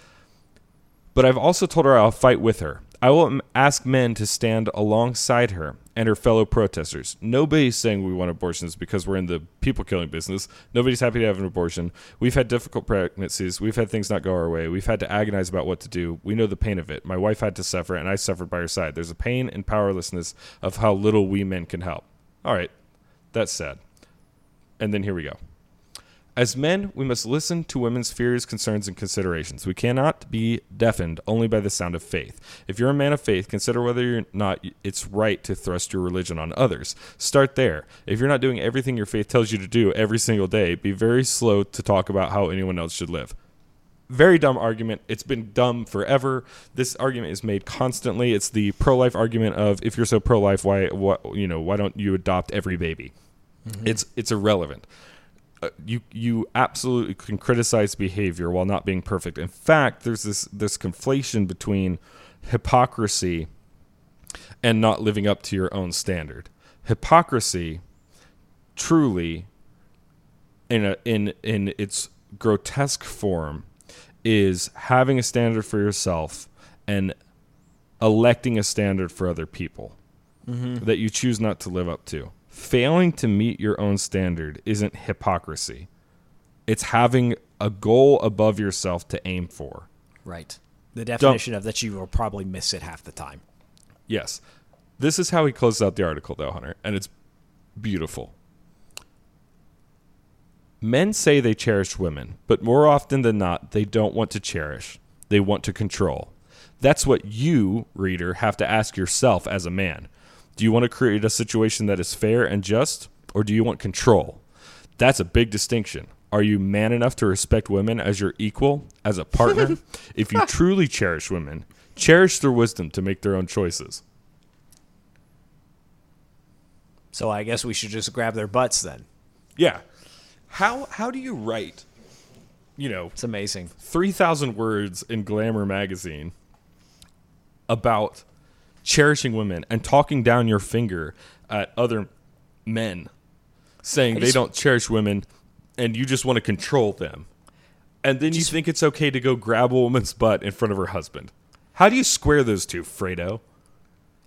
but I've also told her I'll fight with her. I will ask men to stand alongside her and her fellow protesters. Nobody's saying we want abortions because we're in the people killing business. Nobody's happy to have an abortion. We've had difficult pregnancies. We've had things not go our way. We've had to agonize about what to do. We know the pain of it. My wife had to suffer, and I suffered by her side. There's a pain and powerlessness of how little we men can help. All right, that's sad. And then here we go. As men, we must listen to women's fears, concerns, and considerations. We cannot be deafened only by the sound of faith. If you're a man of faith, consider whether or not it's right to thrust your religion on others. Start there. If you're not doing everything your faith tells you to do every single day, be very slow to talk about how anyone else should live. Very dumb argument. It's been dumb forever. This argument is made constantly. It's the pro-life argument of if you're so pro-life, why what you know why don't you adopt every baby? Mm-hmm. It's it's irrelevant Uh, you you absolutely can criticize behavior while not being perfect. In fact, there's this this conflation between hypocrisy and not living up to your own standard. Hypocrisy truly in a in in its grotesque form is having a standard for yourself and electing a standard for other people mm-hmm. that you choose not to live up to. Failing to meet your own standard isn't hypocrisy. It's having a goal above yourself to aim for. Right. The definition of that you will probably miss it half the time. Yes. This is how he closes out the article, though, Hunter, and it's beautiful. Men say they cherish women, but more often than not, they don't want to cherish. They want to control. That's what you, reader, have to ask yourself as a man. Do you want to create a situation that is fair and just, or do you want control? That's a big distinction. Are you man enough to respect women as your equal, as a partner? if you truly cherish women, cherish their wisdom to make their own choices. So I guess we should just grab their butts then. Yeah. How how do you write, you know, It's amazing. 3,000 words in Glamour magazine about cherishing women and talking down your finger at other men saying they don't cherish women and you just want to control them. And then you think it's okay to go grab a woman's butt in front of her husband. How do you square those two, Fredo?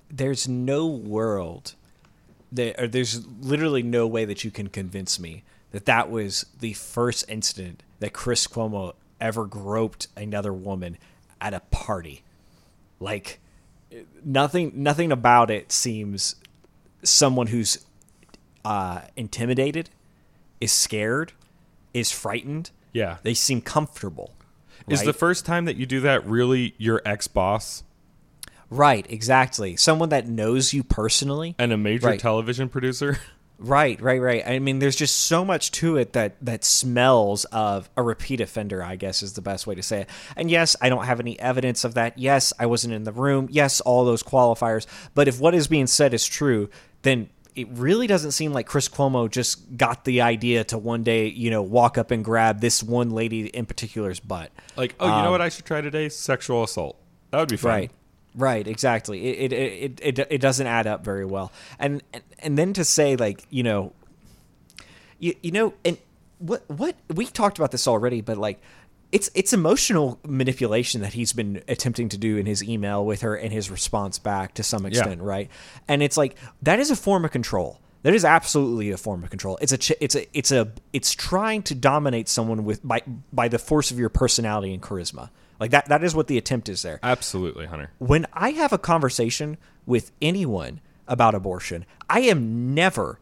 There's no world that, or there's literally no way that you can convince me that that was the first incident that Chris Cuomo ever groped another woman at a party. Like nothing, nothing about it seems someone who's uh, intimidated, is scared, is frightened. Yeah. They seem comfortable. Is right? the first time that you do that really your ex boss Right, exactly. Someone that knows you personally. and a major Right. television producer? Right, right, right. I mean, there's just so much to it that that smells of a repeat offender. I guess is the best way to say it. And yes, I don't have any evidence of that. Yes, I wasn't in the room. Yes, all those qualifiers. But if what is being said is true, then it really doesn't seem like Chris Cuomo just got the idea to one day, you know, walk up and grab this one lady in particular's butt. Like, oh, you know what I should try today? Sexual assault. That would be fun. Um, Right. Right, exactly. It it, it it it doesn't add up very well. And and, and then to say like, you know, you, you know, and what what we talked about this already, but like it's it's emotional manipulation that he's been attempting to do in his email with her and his response back to some extent, right? And it's like that is a form of control. That is absolutely a form of control. It's a it's a it's a it's trying to dominate someone with by by the force of your personality and charisma. Like that that is what the attempt is there Absolutely, Hunter. when I have a conversation with anyone about abortion, I am never,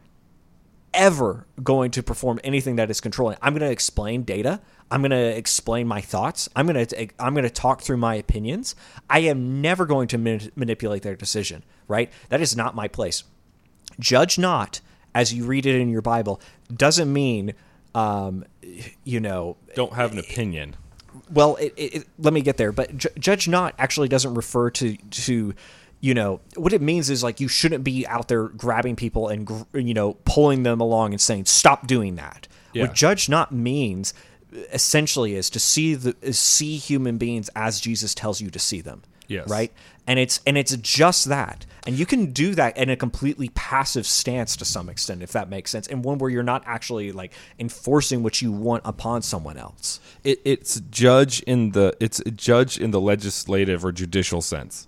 ever going to perform anything that is controlling. I'm going to explain data. I'm going to explain my thoughts. I'm going to I'm going to talk through my opinions. I am never going to mani- manipulate their decision. Right? That is not my place. Judge not as you read it in your Bible doesn't mean, um, you know, Don't have an opinion. Well, it, it, let me get there. But ju- judge not actually doesn't refer to to you know what it means is like you shouldn't be out there grabbing people and gr- you know pulling them along and saying stop doing that. Yeah. What judge not means essentially is to see the is see human beings as Jesus tells you to see them. Yes. Right? And it's and it's just that. And you can do that in a completely passive stance to some extent if that makes sense. And one where you're not actually like enforcing what you want upon someone else. It, it's judge in the it's a judge in the legislative or judicial sense.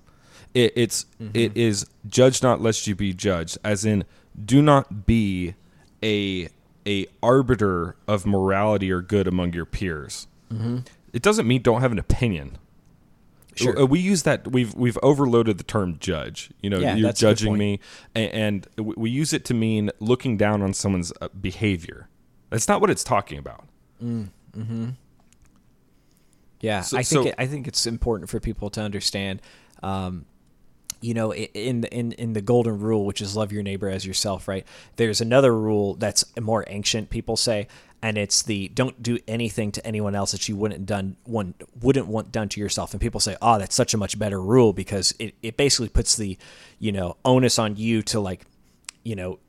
It, it's mm-hmm. it is judge not lest you be judged, as in do not be a a arbiter of morality or good among your peers. Mm-hmm. It doesn't mean don't have an opinion. Sure. Uh, We use that we've we've overloaded the term judge. You know, Yeah, you're that's a good judging me, and, and we use it to mean looking down on someone's uh, behavior. That's not what it's talking about. Yeah, So- I think so- it, I think it's important for people to understand. Um, you know, in the- in in the golden rule, which is love your neighbor as yourself, right? There's another rule that's more ancient. People say, and it's the don't do anything to anyone else that you wouldn't done one wouldn't want done to yourself. And people say, oh, that's such a much better rule because it it basically puts the you know onus on you to like you know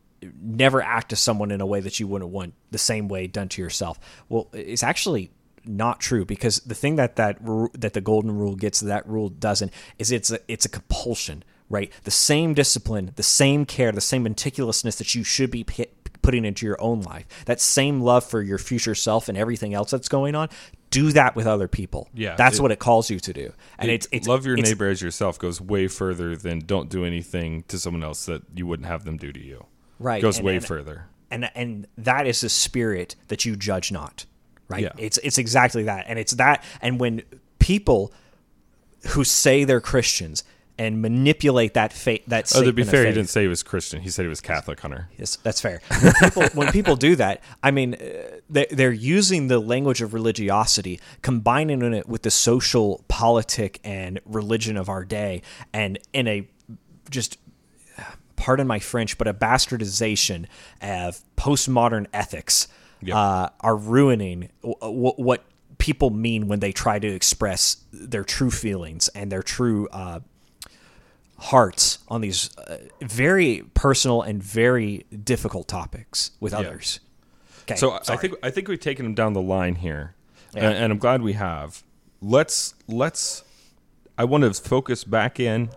never act to someone in a way that you wouldn't want the same way done to yourself. Well, it's actually not true because the thing that that that the golden rule gets that rule doesn't is it's a, it's a compulsion, right? The same discipline, the same care, the same meticulousness that you should be p- putting into your own life. That same love for your future self and everything else that's going on. Do that with other people. Yeah, that's it- what it calls you to do. And it's, it's love your it's- neighbor as yourself goes way further than don't do anything to someone else that you wouldn't have them do to you. Right, Goes and- way and- further. and and that is the spirit that you judge not right Yeah. it's it's exactly that and it's that and when people who say they're christians and manipulate that faith that Oh, to be fair, he didn't say he was Christian. He said he was Catholic, Hunter. Yes, that's fair. When people, when people do that, I mean, uh, they, they're using the language of religiosity, combining it with the social, politic, and religion of our day, and in a just, pardon my French, but a bastardization of postmodern ethics Yep. uh, are ruining w- w- what people mean when they try to express their true feelings and their true uh, hearts on these uh, very personal and very difficult topics with others. Okay, So I- I think I think we've taken him down the line here, Yeah. and, and I'm glad we have. Let's let's. I want to focus back in,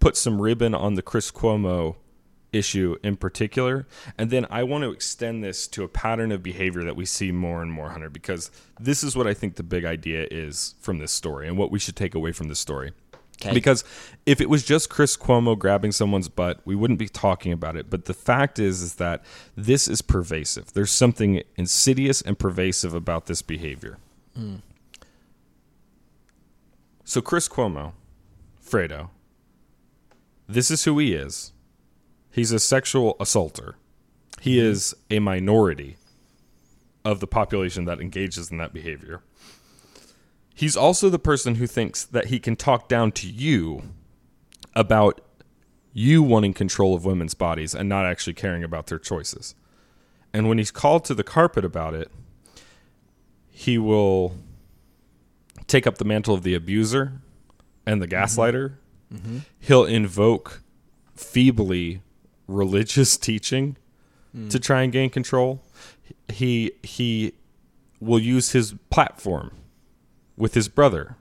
put some ribbon on the Chris Cuomo issue in particular, and then I want to extend this to a pattern of behavior that we see more and more, Hunter, because this is what I think the big idea is from this story and what we should take away from this story. Okay. Because if it was just Chris Cuomo grabbing someone's butt, we wouldn't be talking about it. But the fact is, is that this is pervasive. There's something insidious and pervasive about this behavior. So Chris Cuomo, Fredo, this is who he is. He's a sexual assaulter. He mm-hmm. is a minority of the population that engages in that behavior. He's also the person who thinks that he can talk down to you about you wanting control of women's bodies and not actually caring about their choices. And when he's called to the carpet about it, he will take up the mantle of the abuser and the mm-hmm. gaslighter. Mm-hmm. He'll invoke feebly religious teaching hmm. to try and gain control. He he will use his platform with his brother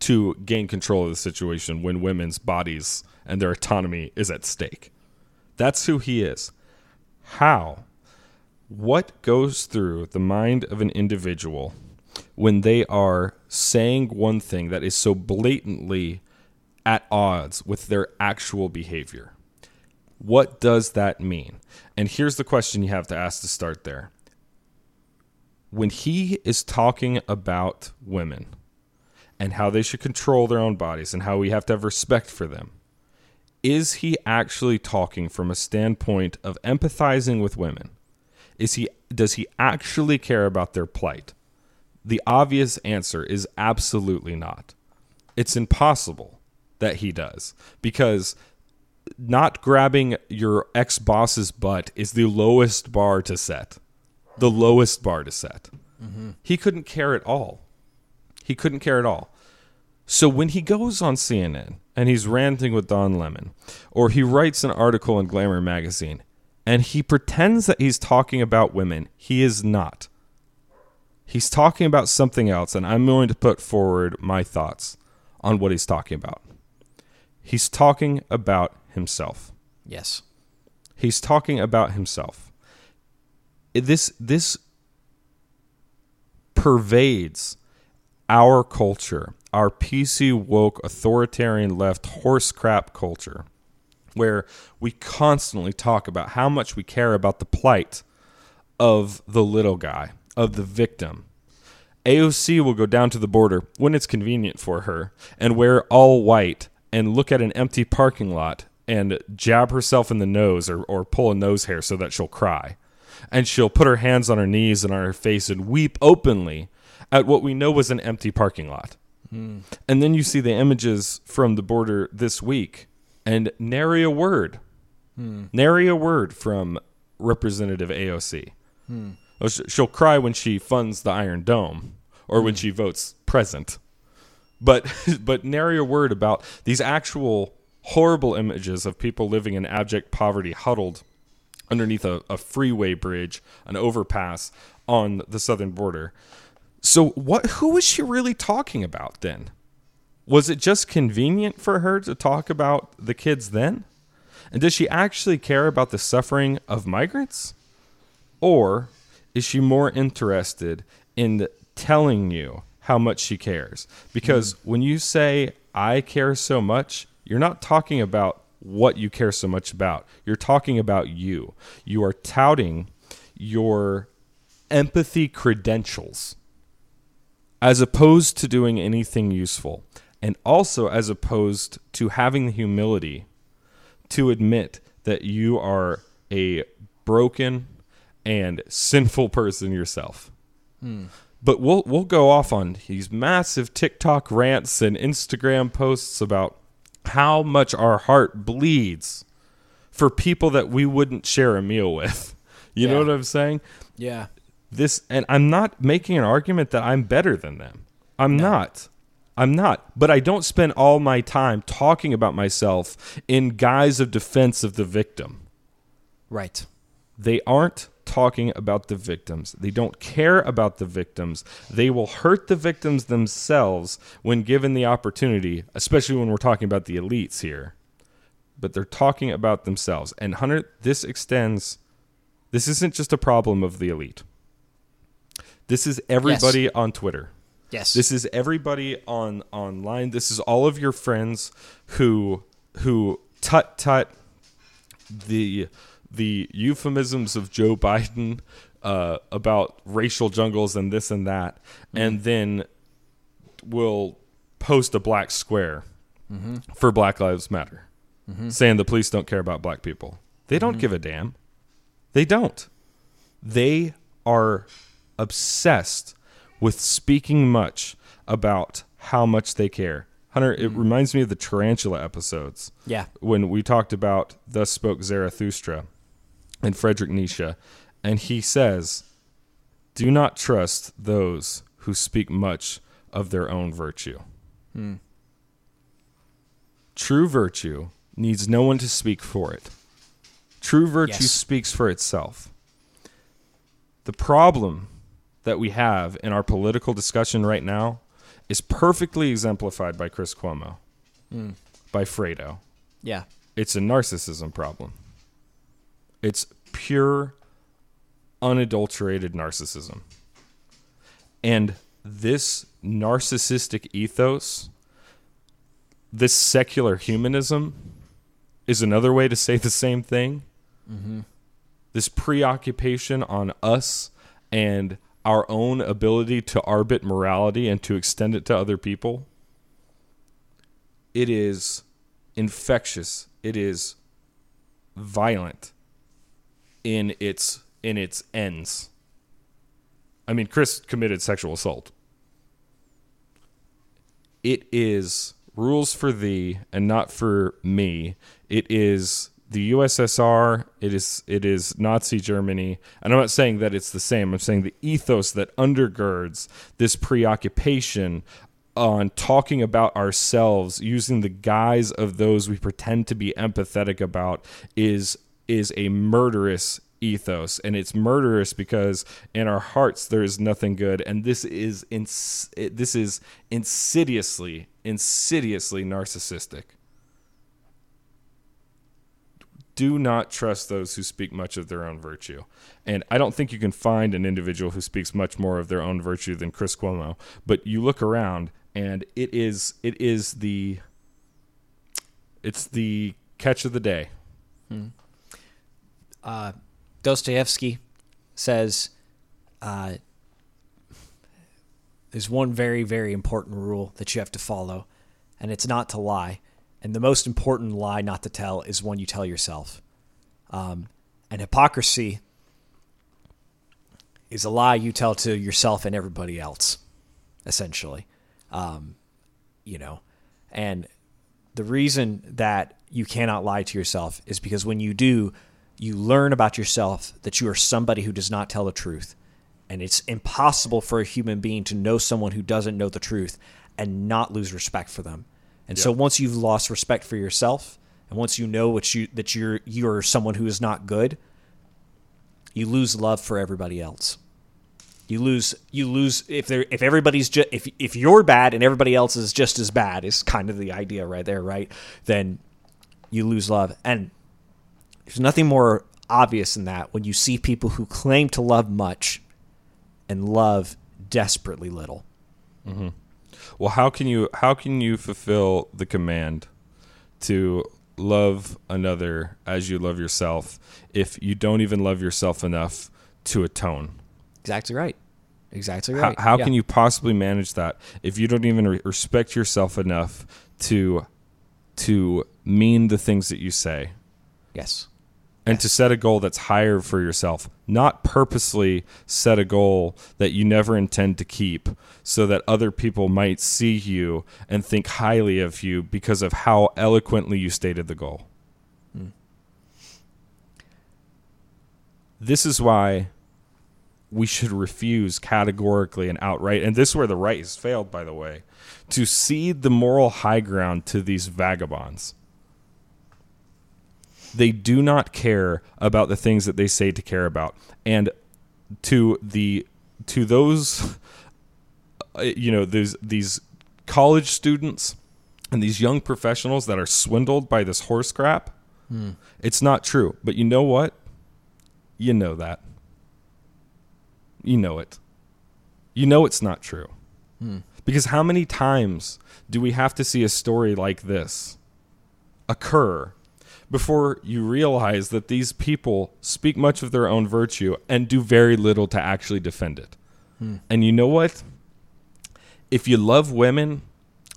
to gain control of the situation when women's bodies and their autonomy is at stake. That's who he is. How? What goes through the mind of an individual when they are saying one thing that is so blatantly at odds with their actual behavior? What does that mean? And here's the question you have to ask to start there. When he is talking about women and how they should control their own bodies and how we have to have respect for them, is he actually talking from a standpoint of empathizing with women? Is he does he actually care about their plight? The obvious answer is absolutely not. It's impossible that he does because not grabbing your ex boss's butt is the lowest bar to set. The lowest bar to set. Mm-hmm. He couldn't care at all. He couldn't care at all. So when he goes on CNN and he's ranting with Don Lemon, or he writes an article in Glamour magazine and he pretends that he's talking about women, he is not. He's talking about something else, and I'm going to put forward my thoughts on what he's talking about. He's talking about himself. yes, He's talking about himself. This this pervades our culture, our PC woke authoritarian left horse crap culture, where we constantly talk about how much we care about the plight of the little guy, of the victim. AOC will go down to the border when it's convenient for her and wear all white and look at an empty parking lot and jab herself in the nose or, or pull a nose hair so that she'll cry. And she'll put her hands on her knees and on her face and weep openly at what we know was an empty parking lot. Hmm. And then you see the images from the border this week and nary a word. Hmm. Nary a word from Representative AOC. Hmm. Oh, sh- She'll cry when she funds the Iron Dome or when she votes present. But but nary a word about these actual horrible images of people living in abject poverty, huddled underneath a, a freeway bridge, an overpass on the southern border. So what who was she really talking about then? Was it just convenient for her to talk about the kids then? And does she actually care about the suffering of migrants? Or is she more interested in telling you how much she cares? Because mm. when you say, I care so much, you're not talking about what you care so much about. You're talking about you. You are touting your empathy credentials as opposed to doing anything useful. And also as opposed to having the humility to admit that you are a broken and sinful person yourself. Hmm. But we'll we'll go off on these massive TikTok rants and Instagram posts about how much our heart bleeds for people that we wouldn't share a meal with. You know what I'm saying? Yeah. This and I'm not making an argument that I'm better than them. I'm not. I'm not. But I don't spend all my time talking about myself in guise of defense of the victim. Right. They aren't talking about the victims. They don't care about the victims. They will hurt the victims themselves when given the opportunity, especially when we're talking about the elites here. But they're talking about themselves. And Hunter, this extends this isn't just a problem of the elite. This is everybody on Twitter. Yes. This is everybody on online. This is all of your friends who who tut tut the the euphemisms of Joe Biden uh, about racial jungles and this and that, mm-hmm. and then will post a black square mm-hmm. for Black Lives Matter, mm-hmm. saying the police don't care about black people. They don't give a damn. They don't. They are obsessed with speaking much about how much they care. Hunter, it reminds me of the tarantula episodes. Yeah. When we talked about Thus Spoke Zarathustra and Frederick Nietzsche, and he says, Do not trust those who speak much of their own virtue. Hmm. True virtue needs no one to speak for it. True virtue Yes. speaks for itself. The problem that we have in our political discussion right now is perfectly exemplified by Chris Cuomo, hmm. by Fredo. Yeah. It's a narcissism problem. It's pure, unadulterated narcissism. And this narcissistic ethos, this secular humanism, is another way to say the same thing. Mm-hmm. This preoccupation on us and our own ability to arbit morality and to extend it to other people. It is infectious. It is violent in its in its ends. I mean, Chris committed sexual assault. It is rules for thee and not for me. It is the USSR. It is it is Nazi Germany. And I'm not saying that it's the same. I'm saying the ethos that undergirds this preoccupation on talking about ourselves using the guise of those we pretend to be empathetic about is is a murderous ethos and it's murderous because in our hearts there is nothing good and this is ins- this is insidiously insidiously narcissistic do not trust those who speak much of their own virtue. And I don't think you can find an individual who speaks much more of their own virtue than Chris Cuomo. But you look around and it is it is the it's the catch of the day. Hmm. Dostoevsky says uh, there's one very, very important rule that you have to follow, and it's not to lie. And the most important lie not to tell is one you tell yourself. Um, and hypocrisy is a lie you tell to yourself and everybody else, essentially. Um, you know, and the reason that you cannot lie to yourself is because when you do, you learn about yourself that you are somebody who does not tell the truth. And it's impossible for a human being to know someone who doesn't know the truth and not lose respect for them. And so once you've lost respect for yourself, and once you know what you that you're you're someone who is not good, you lose love for everybody else. You lose you lose if there if everybody's just if if you're bad and everybody else is just as bad is kind of the idea right there, right? Then you lose love. And there's nothing more obvious than that when you see people who claim to love much and love desperately little. Mm-hmm. Well, how can you how can you fulfill the command to love another as you love yourself if you don't even love yourself enough to atone? Exactly right. Exactly How, right. how Yeah. can you possibly manage that if you don't even re- respect yourself enough to to mean the things that you say Yes. And to set a goal that's higher for yourself, not purposely set a goal that you never intend to keep so that other people might see you and think highly of you because of how eloquently you stated the goal. This is why we should refuse categorically and outright, and this is where the right has failed, by the way, to cede the moral high ground to these vagabonds they do not care about the things that they say to care about. And to the to those uh, you know these these college students and these young professionals that are swindled by this horse crap it's not true. But you know what? You know that. You know it. You know it's not true. Because how many times do we have to see a story like this occur before you realize that these people speak much of their own virtue and do very little to actually defend it. And you know what? If you love women,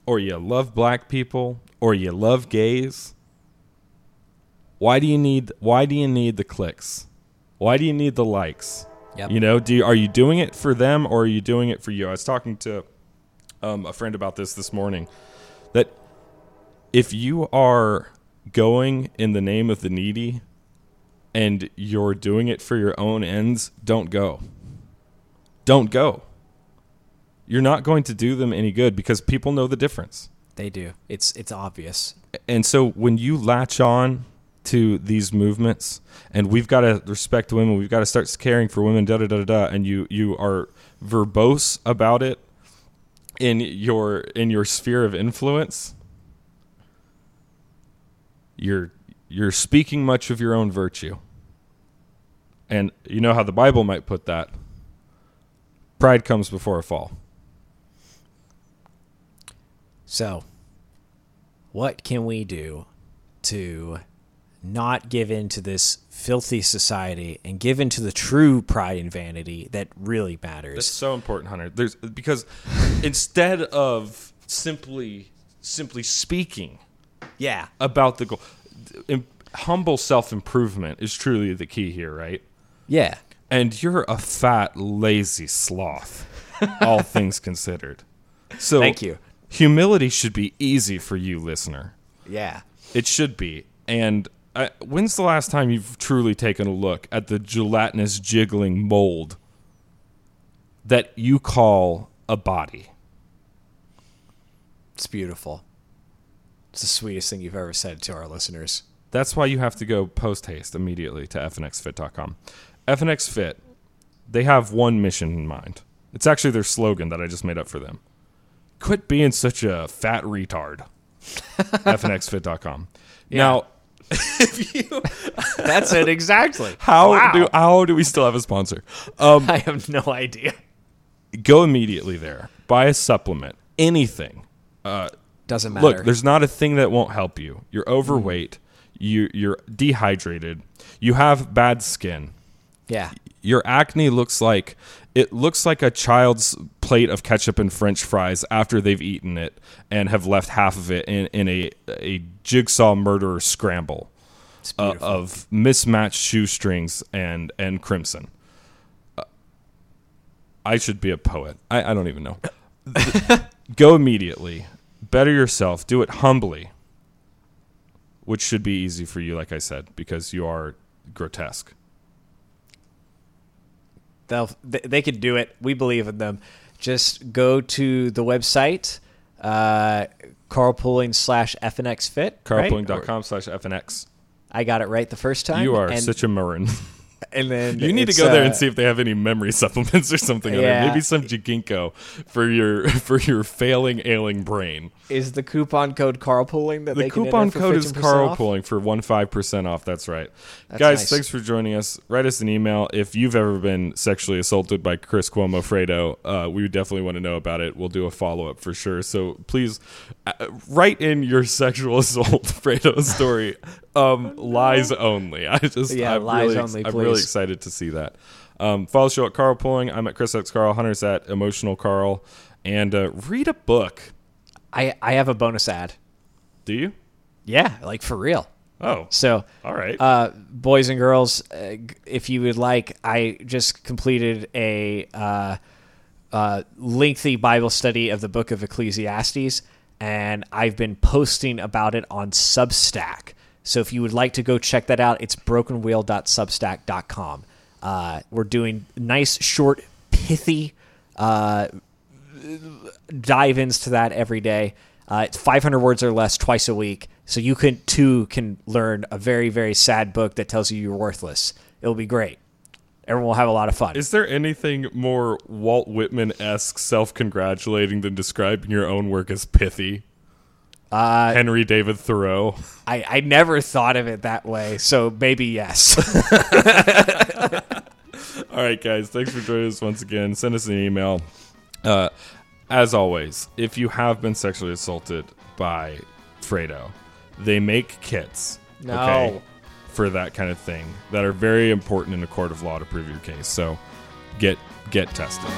or you love black people, or you love gays, why do you need why do you need the clicks? Why do you need the likes? Yep. You know, do you, are you doing it for them or are you doing it for you? I was talking to um, a friend about this this morning that if you are going in the name of the needy and you're doing it for your own ends, don't go. Don't go. You're not going to do them any good because people know the difference. They do. It's it's obvious. And so when you latch on to these movements and we've got to respect women, we've got to start caring for women, da da da da, da and you you are verbose about it in your in your sphere of influence, you're you're speaking much of your own virtue. And you know how the Bible might put that. Pride comes before a fall. So, what can we do to not give in to this filthy society and give in to the true pride and vanity that really matters? That's so important, Hunter. There's because instead of simply simply speaking yeah. about the goal, humble self improvement is truly the key here, right? Yeah. And you're a fat, lazy sloth, all things considered. So Thank you. Humility should be easy for you, listener. Yeah. It should be. And uh, when's the last time you've truly taken a look at the gelatinous, jiggling mold that you call a body? It's beautiful. It's the sweetest thing you've ever said to our listeners. That's why you have to go post haste immediately to fnxfit.com. FNX Fit, they have one mission in mind. It's actually their slogan that I just made up for them. Quit being such a fat retard. fnxfit.com. Now, if you That's it exactly. how Wow. do how do we still have a sponsor? Um, I have no idea. go immediately there. Buy a supplement, anything. Doesn't matter. Look, there's not a thing that won't help you. You're overweight. You you're dehydrated. You have bad skin. yeah. Your acne looks like it looks like a child's plate of ketchup and French fries after they've eaten it and have left half of it in, in a a jigsaw murderer scramble uh, of mismatched shoestrings and and crimson. Uh, I should be a poet. I, I don't even know. Go immediately. Better yourself. Do it humbly, which should be easy for you, like I said, because you are grotesque. They'll, they, they can do it. We believe in them. Just go to the website, uh, carlpooling slash FNX Fit. right? Carlpooling.com slash FNX. I got it right the first time. You are and such a marin. and then You need to go there uh, and see if they have any memory supplements or something. on there. Yeah. Maybe some Ginkgo for your for your failing ailing brain. Is the coupon code carlpooling that The coupon code is 15% Carl off? for one five percent off. That's right, guys. nice. Thanks for joining us. Write us an email if you've ever been sexually assaulted by Chris Cuomo Fredo. Uh, we would definitely want to know about it. We'll do a follow up for sure. So please uh, write in your sexual assault Fredo story. Um, lies only. I just Yeah, I'm lies really, only, I'm really excited to see that. Um, follow the show at Carl Pooling. I'm at Chris X Carl. Hunter's at Emotional Carl. And uh, read a book. I I have a bonus ad. Do you? Yeah, like for real. Oh, So, all right. uh, boys and girls, uh, g- if you would like, I just completed a uh, uh, lengthy Bible study of the book of Ecclesiastes, and I've been posting about it on Substack. So if you would like to go check that out, it's brokenwheel.substack.com. Uh, we're doing nice, short, pithy uh, dive ins to that every day. Uh, it's 500 words or less twice a week, so you can too can learn a very very sad book that tells you you're worthless. It'll be great. Everyone will have a lot of fun. Is there anything more Walt Whitman esque self congratulating than describing your own work as pithy? Uh, Henry David Thoreau. I, I never thought of it that way, so maybe yes. All right, guys. Thanks for joining us once again. Send us an email. Uh, as always, if you have been sexually assaulted by Fredo, they make kits. No. for that kind of thing that are very important in a court of law to prove your case. So get get tested.